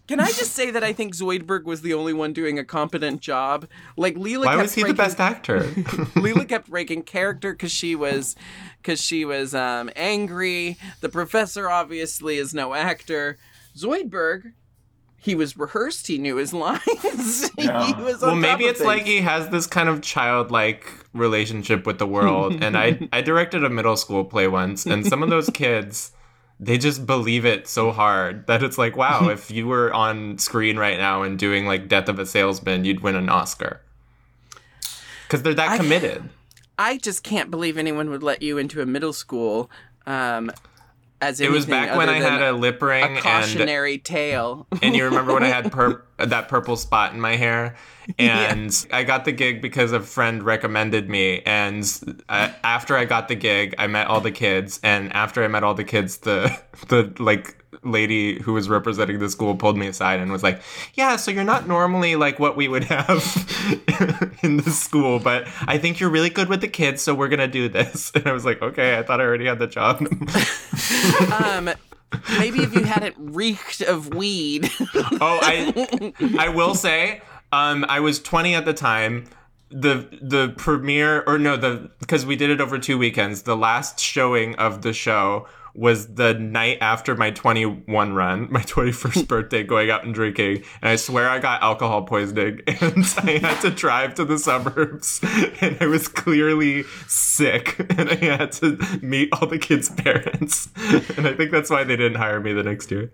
Can I just say that I think Zoidberg was the only one doing a competent job? Like Leela Why kept was he the best actor? Leela kept breaking character because she was, because she was um, angry. The professor obviously is no actor. Zoidberg he was rehearsed. He knew his lines. Yeah. he was on well, maybe top of it's like he has this kind of childlike relationship with the world. and I, I directed a middle school play once, and some of those kids, they just believe it so hard that it's like, wow, if you were on screen right now and doing like Death of a Salesman, you'd win an Oscar. Because they're that I- committed. I just can't believe anyone would let you into a middle school. Um, as It was back when I had a lip ring a and cautionary tale. and you remember when I had pur- that purple spot in my hair, and I got the gig because a friend recommended me. And I, after I got the gig, I met all the kids, and after I met all the kids, the the like lady who was representing the school pulled me aside and was like, "Yeah, so you're not normally like what we would have in the school, but I think you're really good with the kids, so we're gonna do this." And I was like, "Okay, I thought I already had the job." um, maybe if you hadn't reeked of weed. Oh, I I will say, um, I was 20 at the time. The the premiere or no the because we did it over two weekends. The last showing of the show was the night after my 21 run, my 21st birthday, going out and drinking. And I swear I got alcohol poisoning, and I had to drive to the suburbs, and I was clearly sick, and I had to meet all the kids' parents, and I think that's why they didn't hire me the next year.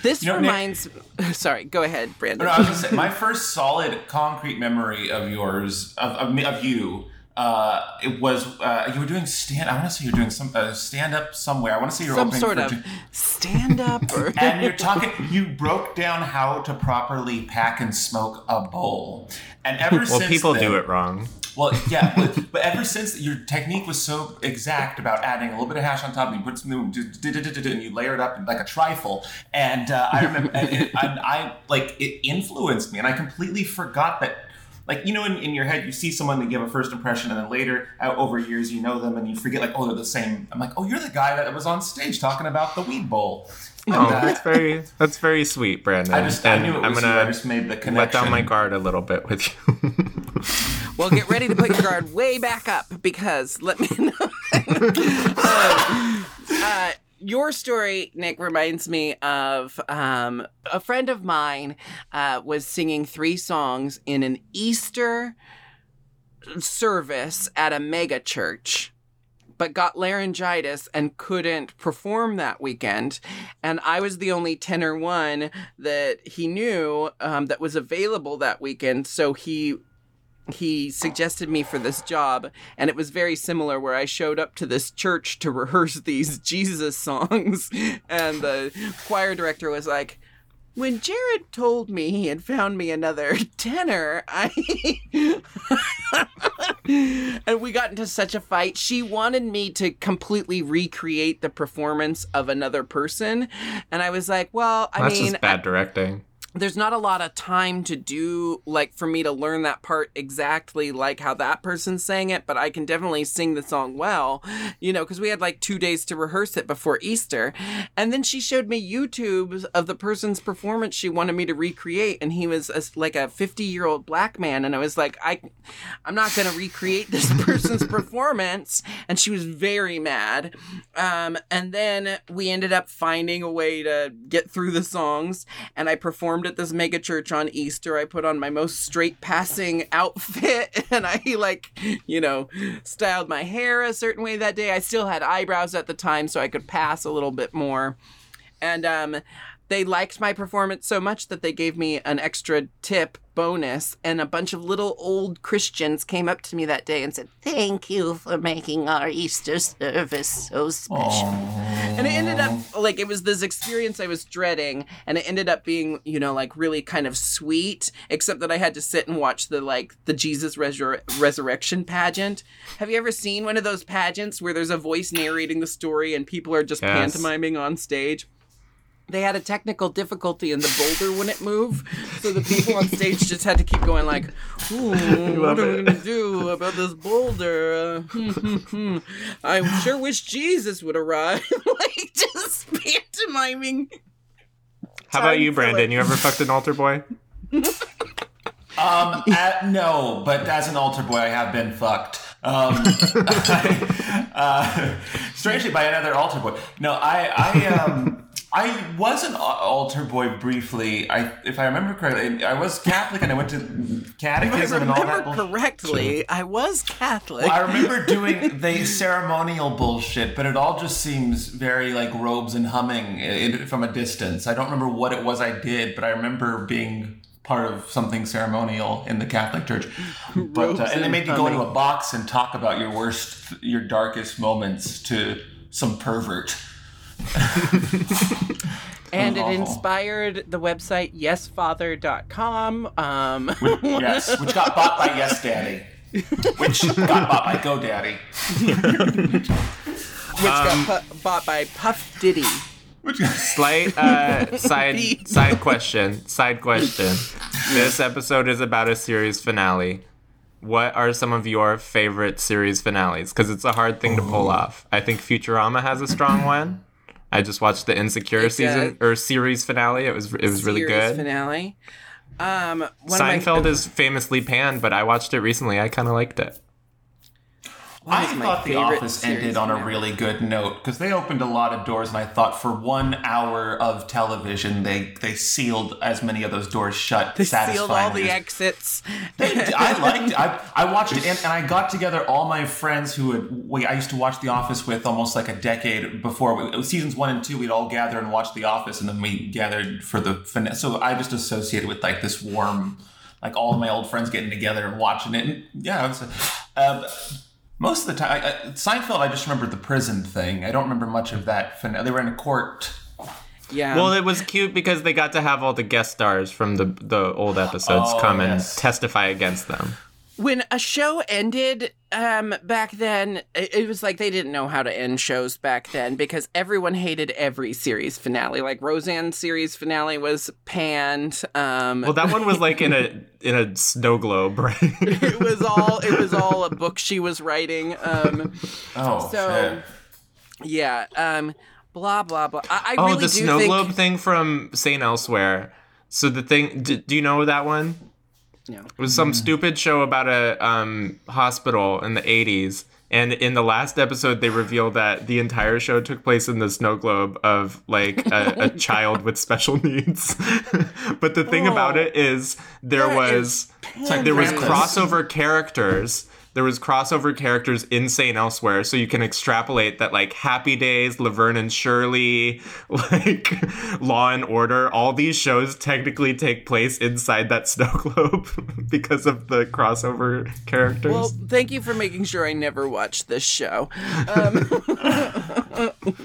This know, Nick- reminds. Sorry, go ahead, Brandon. No, I was gonna say my first solid concrete memory of yours of of, of you. Uh, it was uh, you were doing stand. I want to say you're doing some uh, stand up somewhere. I want to say you're Some opening sort for of Jim- stand up or. and you're talking. You broke down how to properly pack and smoke a bowl, and ever Well, since people then, do it wrong. Well, yeah, but, but ever since your technique was so exact about adding a little bit of hash on top, and you put some, and you layer it up like a trifle, and uh, I remember, and, and, and I like it influenced me, and I completely forgot that. Like you know, in, in your head, you see someone to give a first impression, and then later, over years, you know them, and you forget like, oh, they're the same. I'm like, oh, you're the guy that was on stage talking about the weed bowl. And, Oh, that's very that's very sweet, Brandon. I just I and knew it I'm gonna you. I just made the connection. let down my guard a little bit with you. Well, get ready to put your guard way back up because let me know. Um, uh, your story, Nick, reminds me of um, a friend of mine uh, was singing three songs in an Easter service at a mega church. But got laryngitis and couldn't perform that weekend. And I was the only tenor one that he knew um, that was available that weekend. So he he suggested me for this job and it was very similar where i showed up to this church to rehearse these jesus songs and the choir director was like when jared told me he had found me another tenor i and we got into such a fight she wanted me to completely recreate the performance of another person and i was like well i that's mean just bad directing. There's not a lot of time to do like for me to learn that part exactly like how that person sang it but i can definitely sing the song well you know because we had like two days to rehearse it before easter. And then she showed me youtube of the person's performance she wanted me to recreate and he was a, like a 50 year old black man and i was like i i'm not going to recreate this person's performance. And she was very mad. Um, and then we ended up finding a way to get through the songs and i performed at this mega church on easter. I put on my most straight passing outfit and i like you know styled my hair a certain way that day. I still had eyebrows at the time so i could pass a little bit more. And um they liked my performance so much that they gave me an extra tip bonus and a bunch of little old christians came up to me that day and said thank you for making our easter service so special. And it ended up like it was this experience i was dreading and it ended up being you know like really kind of sweet except that i had to sit and watch the like the jesus resur- resurrection pageant. Have you ever seen one of those pageants where there's a voice narrating the story and people are just Yes. pantomiming on stage they had a technical difficulty in the boulder when it moved, so the people on stage just had to keep going like, "Ooh, what are we gonna do about this boulder? Uh. I sure wish Jesus would arrive." like just pantomiming. How about you, Brandon? filler. You ever fucked an altar boy? Um, at, no, but as an altar boy, I have been fucked. Um, I, uh, strangely, by another altar boy. No, I, I, um, I was an altar boy briefly. I, if I remember correctly, I was Catholic and I went to catechism and all that. remember bullshit. correctly. I was Catholic. Well, I remember doing the ceremonial bullshit, but it all just seems very like robes and humming from a distance. I don't remember what it was I did, but I remember being part of something ceremonial in the Catholic Church. But uh, and they made you go into a box and talk about your worst, your darkest moments to some pervert. and it inspired the website yesfather.com. Um, Yes, which got bought by Yes Daddy. Which got bought by GoDaddy. which got pu- bought by Puff Diddy. Which Slight uh, side Beep. side question. Side question. This episode is about a series finale. What are some of your favorite series finales? Because it's a hard thing to pull off. I think Futurama has a strong one. I just watched the Insecure It season or series finale. It was it was really series good. finale. Um, one of my- Seinfeld is famously panned, but I watched it recently. I kind of liked it. I thought The Office ended on a really good note because they opened a lot of doors, and I thought for one hour of television, they they sealed as many of those doors shut. They sealed all the exits. I liked. I, I watched it, and, and I got together all my friends who had, we, I used to watch The Office with almost like a decade before. We, seasons one and two, we'd all gather and watch The Office, and then we gathered for the finale. So I just associated with like this warm, like all of my old friends getting together and watching it. And yeah, it was. Uh, most of the time, I, I, Seinfeld, I just remember the prison thing. I don't remember much of that. Finale. They were in a court. Yeah. Well, it was cute because they got to have all the guest stars from the the old episodes Oh, come and testify against them. When a show ended um back then it, it was like they didn't know how to end shows back then because everyone hated every series finale like roseanne's series finale was panned um Well, that one was like in a in a snow globe, right? it was all it was all a book she was writing um Oh, so shit. yeah um blah blah blah i, I oh, really the do snow think globe thing from Saint Elsewhere. So the thing, d- do you know that one? No. It was some stupid show about a um, hospital in the 80s. And in the last episode, they revealed that the entire show took place in the snow globe of like a, a child with special needs. but the thing about Oh. it is there was is there was crossover characters. There was crossover characters in Saint Elsewhere, so you can extrapolate that like Happy Days, Laverne and Shirley, like Law and Order, all these shows technically take place inside that snow globe because of the crossover characters. Well, thank you for making sure I never watched this show. Um,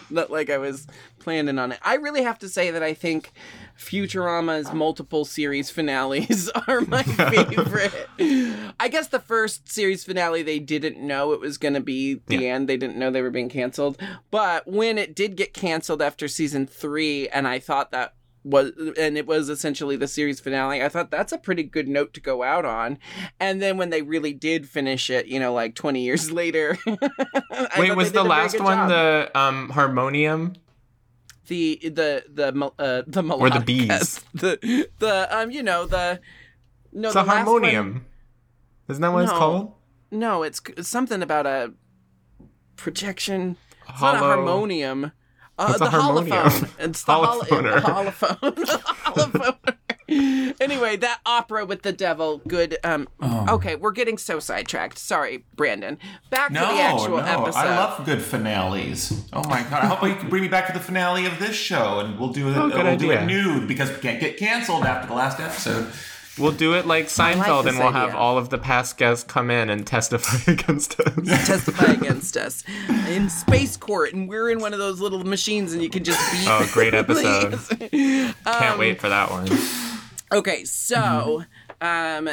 not like I was planning on it. I really have to say that I think Futurama's multiple series finales are my favorite. I guess the first series finale they didn't know it was going to be the end. They didn't know they were being canceled. But when it did get canceled after season 3 and I thought that was and it was essentially the series finale. I thought that's a pretty good note to go out on. And then when they really did finish it, you know, like 20 years later. Wait, was the did a very last one job. the um, harmonium? The the the uh, the Or the melodic bees. cast. the the um you know the no It's the a last one- harmonium. Isn't that what it's called? no, it's, it's something about a projection. It's not a harmonium. Uh, What's a the harmonium? holophone. It's the hol- Holophonor. holophone. holophone. anyway, that opera with the devil. Good. Um. Okay, we're getting so sidetracked. Sorry, Brandon. Back No, to the actual no, episode. I love good finales. Oh my god! I hope you can bring me back to the finale of this show, and we'll do it. Oh, good we'll do it nude because we can't get canceled after the last episode. We'll do it like Seinfeld, like and we'll have all of the past guests come in and testify against us. testify against us in space court, and we're in one of those little machines, and you can just beat. Oh, great episode. Please. Can't wait for that one. Okay, so um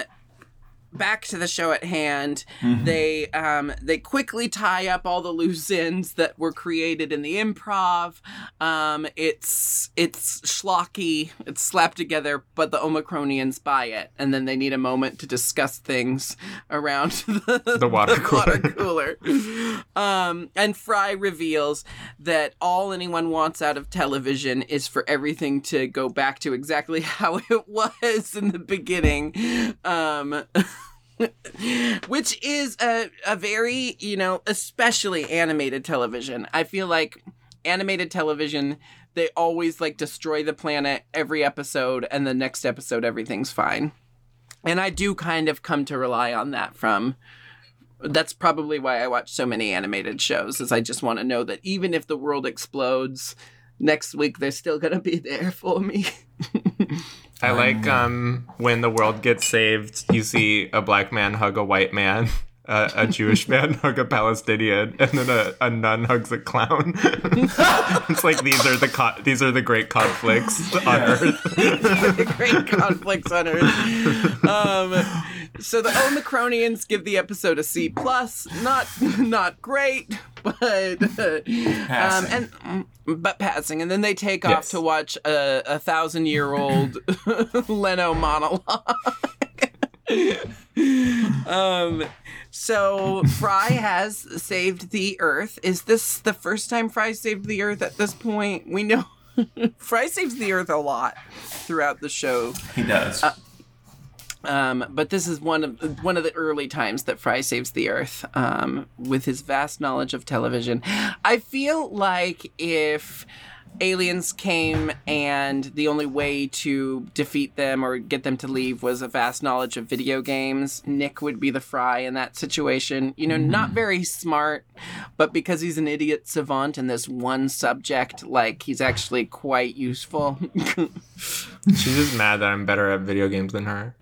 back to the show at hand. They um they quickly tie up all the loose ends that were created in the improv. Um it's it's schlocky, it's slapped together, but the Omicronians buy it, and then they need a moment to discuss things around the, The water cooler. cooler. Um, and Fry reveals that all anyone wants out of television is for everything to go back to exactly how it was in the beginning. Um, which is a, a very, you know, especially animated television. I feel like animated television, they always like destroy the planet every episode, and the next episode everything's fine. And I do kind of come to rely on that from. That's probably why I watch so many animated shows, is I just want to know that even if the world explodes next week, they're still gonna be there for me. I like um, when the world gets saved, you see a black man hug a white man, uh, a Jewish man hug a Palestinian, and then a, a nun hugs a clown. it's like these are the co- these are the great conflicts on Earth. the great conflicts on Earth. Um, so the Omicronians give the episode a C plus. Not not great, but uh, um, and but passing. And then they take off to watch a, a thousand year old Leno monologue. um, so Fry has saved the Earth. Is this the first time Fry saved the Earth? At this point, we know Fry saves the Earth a lot throughout the show. He does. Um, but this is one of one of the early times that Fry saves the Earth um, with his vast knowledge of television. I feel like if aliens came and the only way to defeat them or get them to leave was a vast knowledge of video games, Nick would be the Fry in that situation. You know, not very smart, but because he's an idiot savant in this one subject, like he's actually quite useful. She's just mad that I'm better at video games than her.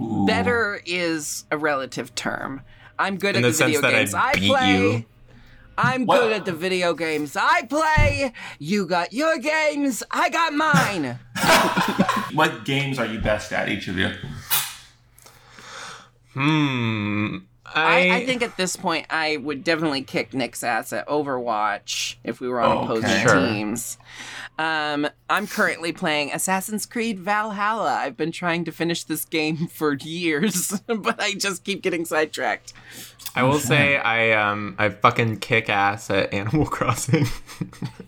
Ooh. better is a relative term. I'm good In at the the, sense video that I games I, beat play. you. I'm Well- good at the video games I play. You got your games, I got mine. What games are you best at, each of you? Hmm. I, I think at this point I would definitely kick Nick's ass at Overwatch if we were on Okay. opposing Sure. teams. Um, I'm currently playing Assassin's Creed Valhalla. I've been trying to finish this game for years, but I just keep getting sidetracked. I will say I um I fucking kick ass at Animal Crossing.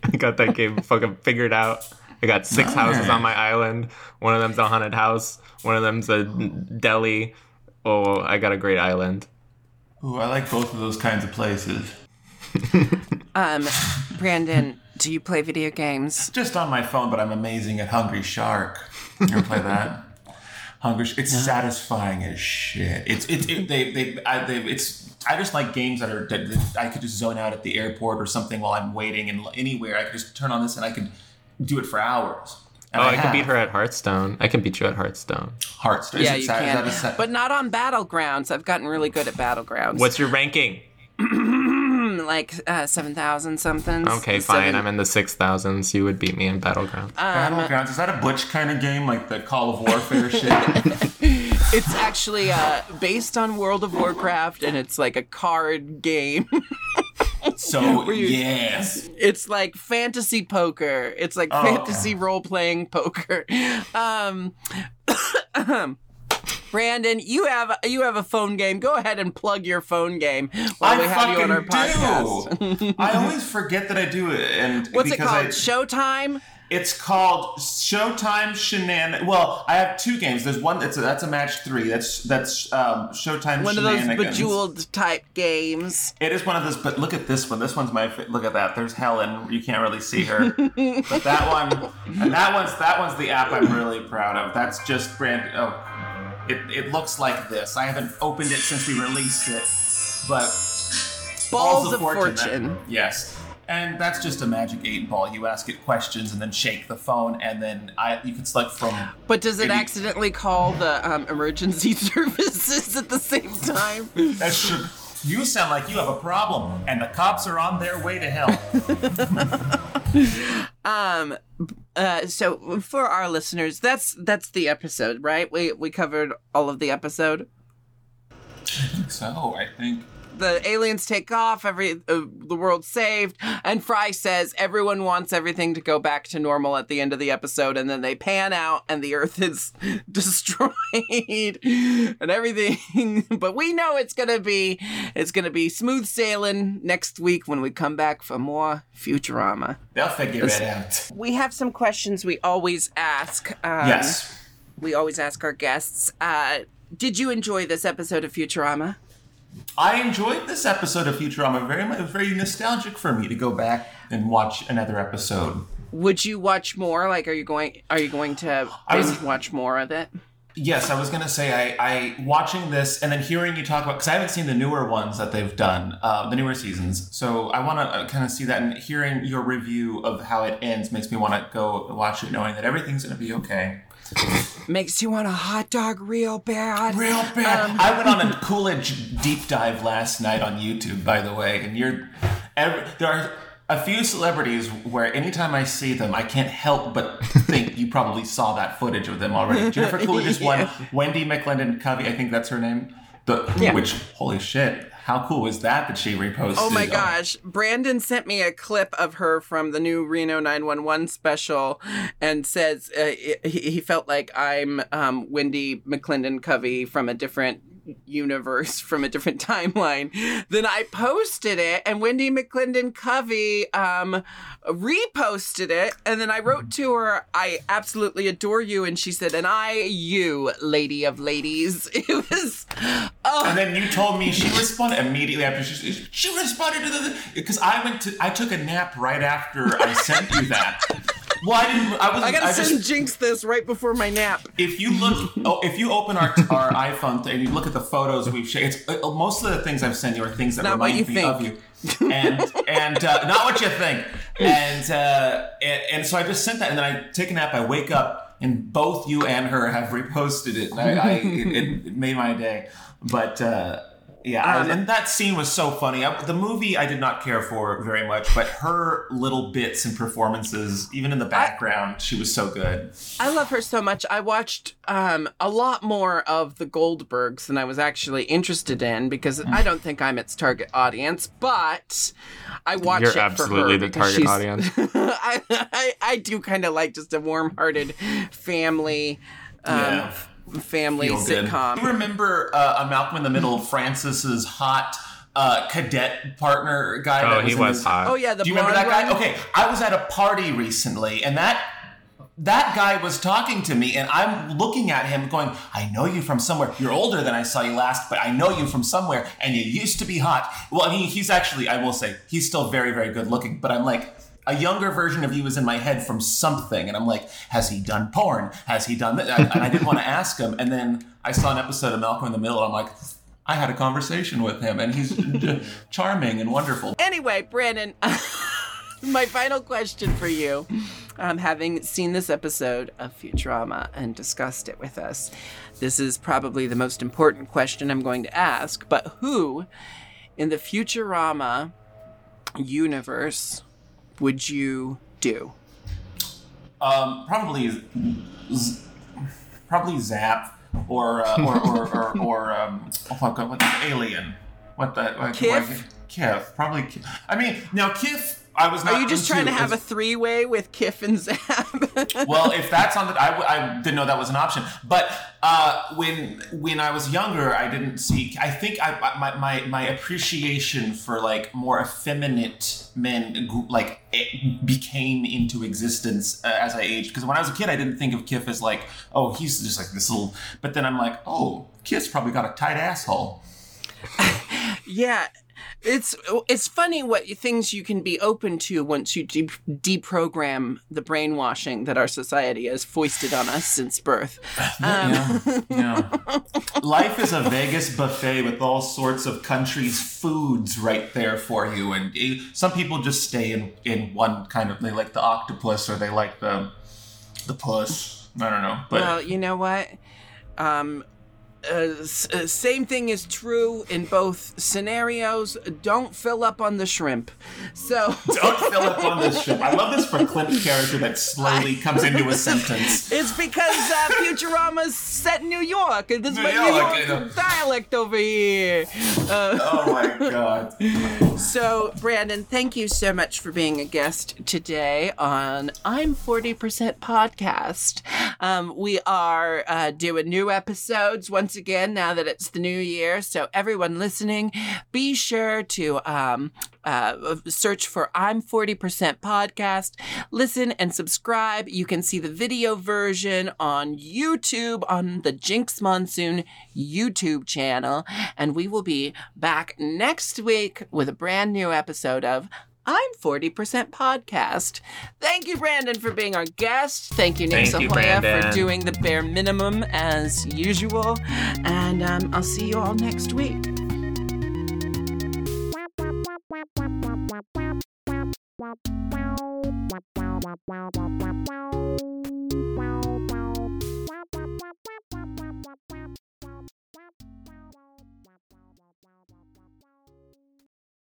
I got that game fucking figured out. I got six houses on my island. One of them's a haunted house. One of them's a deli. Oh, I got a great island. Ooh, I like both of those kinds of places. Um, Brandon, do you play video games? Just on my phone, but I'm amazing at Hungry Shark. You ever play that? Hungry. Sh- It's satisfying as shit. It's it's it, they they I, they it's. I just like games that are that that I could just zone out at the airport or something while I'm waiting and anywhere. I could just turn on this and I could do it for hours. And Oh, I, can beat her at Hearthstone. I can beat you at Hearthstone. Hearthstone. yeah, is it you sa- is can, that a but not on battlegrounds. I've gotten really good at battlegrounds. What's your ranking? Like uh, seven thousand something? Okay, fine. I'm in the six thousands. You would beat me in Battleground. Battlegrounds. Is that a Butch kind of game, like the Call of Warfare shit? It's actually uh, based on World of Warcraft, and it's like a card game. So yes, it's like fantasy poker. It's like Oh, fantasy role playing poker. Um, Brandon, you have you have a phone game. Go ahead and plug your phone game while I we have you on our podcast. do. I always forget that I do it, and What's it called? I- Showtime. It's called Showtime Shenan. Well, I have two games. There's one that's a, that's a match three. That's that's um, Showtime One of those bejeweled type games. It is one of those, but look at this one. This one's my. Look at that. There's Helen. You can't really see her, but that one, and that one's that one's the app I'm really proud of. That's just brand. Oh, it it looks like this. I haven't opened it since we released it, but Balls of that- fortune. yes. And that's just a magic eight ball. You ask it questions and then shake the phone, and then I you can select from. But does it Maybe- accidentally call the um, emergency services at the same time? That's true. You sound like you have a problem, and the cops are on their way to hell. Um, uh, so for our listeners, that's that's the episode, right? We we covered all of the episode. I think so I think. The aliens take off, every uh, the world's saved, and Fry says everyone wants everything to go back to normal at the end of the episode, and then they pan out and the Earth is destroyed and everything. but we know it's gonna be it's gonna be smooth sailing next week when we come back for more Futurama. They'll figure it out. We have some questions we always ask. Um, Yes. we always ask our guests. Uh, did you enjoy this episode of Futurama? I enjoyed this episode of Futurama. Very much, very nostalgic for me to go back and watch another episode. Would you watch more? Like, are you going? Are you going to was- watch more of it? Yes, I was gonna say I, I watching this and then hearing you talk about because I haven't seen the newer ones that they've done, uh, the newer seasons. So I want to uh, kind of see that and hearing your review of how it ends makes me want to go watch it, knowing that everything's gonna be okay. Makes you want a hot dog real bad. Real bad. Um, I went on a Coolidge deep dive last night on YouTube, by the way, and you're every, there are a few celebrities where anytime I see them, I can't help but think you probably saw that footage of them already. Jennifer Coolidge is one. Wendi McLendon-Covey, I think that's her name. The Yeah. which holy shit, how cool was that that she reposted? Oh my gosh. Brandon sent me a clip of her from the new Reno 911 special and says uh, he, he felt like I'm um, Wendi McLendon-Covey from a different universe, from a different timeline. Then I posted it and Wendi McLendon-Covey um, reposted it. And then I wrote to her, I absolutely adore you. And she said, and I, you, lady of ladies. It was, oh, And then you told me she responded immediately after she she responded to the because I went to I took a nap right after I sent you that. Well, I didn't. I was. I gotta I send just, Jinkx this right before my nap. if you look, oh, if you open our our iPhone and you look at the photos we've shared, it's uh, most of the things I've sent you are things that Not remind me think. of you, and and uh, not what you think. And, uh, and and so I just sent that, and then I take a nap. I wake up, and both you and her have reposted it. And I, I it, it made my day. But uh, yeah, Um, and that scene was so funny. I, the movie I did not care for very much, but her little bits and performances, even in the background, she was so good. I love her so much. I watched um, a lot more of the Goldbergs than I was actually interested in because I don't think I'm its target audience. But I watch You're it for absolutely the target audience. I, I I do kind of like just a warm-hearted family. Um, Yeah. F- Family Feel good. sitcom. You remember uh, a Malcolm in the Middle, Francis's hot uh, cadet partner guy? Oh, that he in was his- hot. Oh yeah, the Do you remember that guy? one? Okay, I was at a party recently, and that that guy was talking to me, and I'm looking at him, going, "I know you from somewhere. You're older than I saw you last, but I know you from somewhere, and you used to be hot." Well, I mean, he's actually, I will say, he's still very, very good looking, but I'm like. A younger version of you is in my head from something, and I'm like, has he done porn? Has he done that? And I didn't want to ask him, and then I saw an episode of Malcolm in the Middle. And I'm like, I had a conversation with him, and he's charming and wonderful. Anyway, Brandon, my final question for you. Um, having seen this episode of Futurama and discussed it with us, this is probably the most important question I'm going to ask. But who in the Futurama universe would you do? Um, probably, Z- probably Zapp or uh, or or or, or um, oh god, what the alien? What the what, Kif? what- Kif, probably. Kif. I mean, now Kif. I was. Not Are you just trying to have a three-way with Kif and Zapp? well, if that's on the, I, I didn't know that was an option. But uh, when when I was younger, I didn't see. I think I my my, my appreciation for like more effeminate men like it became into existence uh, as I aged. Because when I was a kid, I didn't think of Kif as like, oh, he's just like this little. But then I'm like, oh, Kif's probably got a tight asshole. Yeah, it's it's funny what things you can be open to once you de- deprogram the brainwashing that our society has foisted on us since birth. yeah, yeah. Life is a Vegas buffet with all sorts of countries' foods right there for you, and eh, some people just stay in in one kind of. They like the octopus or they like the the puss. I don't know, but Well, you know what? Um, uh, s- uh, same thing is true in both scenarios. Don't fill up on the shrimp. So don't fill up on the shrimp. I love this for Clint's character that slowly comes into a sentence. it's because uh, Futurama's set in New York, this New my New York, York dialect over here. Uh, Oh my god. So, Brandon, thank you so much for being a guest today on I'm 40% Podcast. Um, we are uh, doing new episodes once again now that it's the new year. So, everyone listening, be sure to um, uh, search for I'm 40% podcast. Listen and subscribe. You can see the video version on YouTube on the Jinkx Monsoon YouTube channel. And we will be back next week with a brand new episode of I'm 40% podcast. Thank you, Brandon, for being our guest. Thank you, Nick Thank you, Sahoyah, for doing the bare minimum as usual. And um, I'll see you all next week. Wow.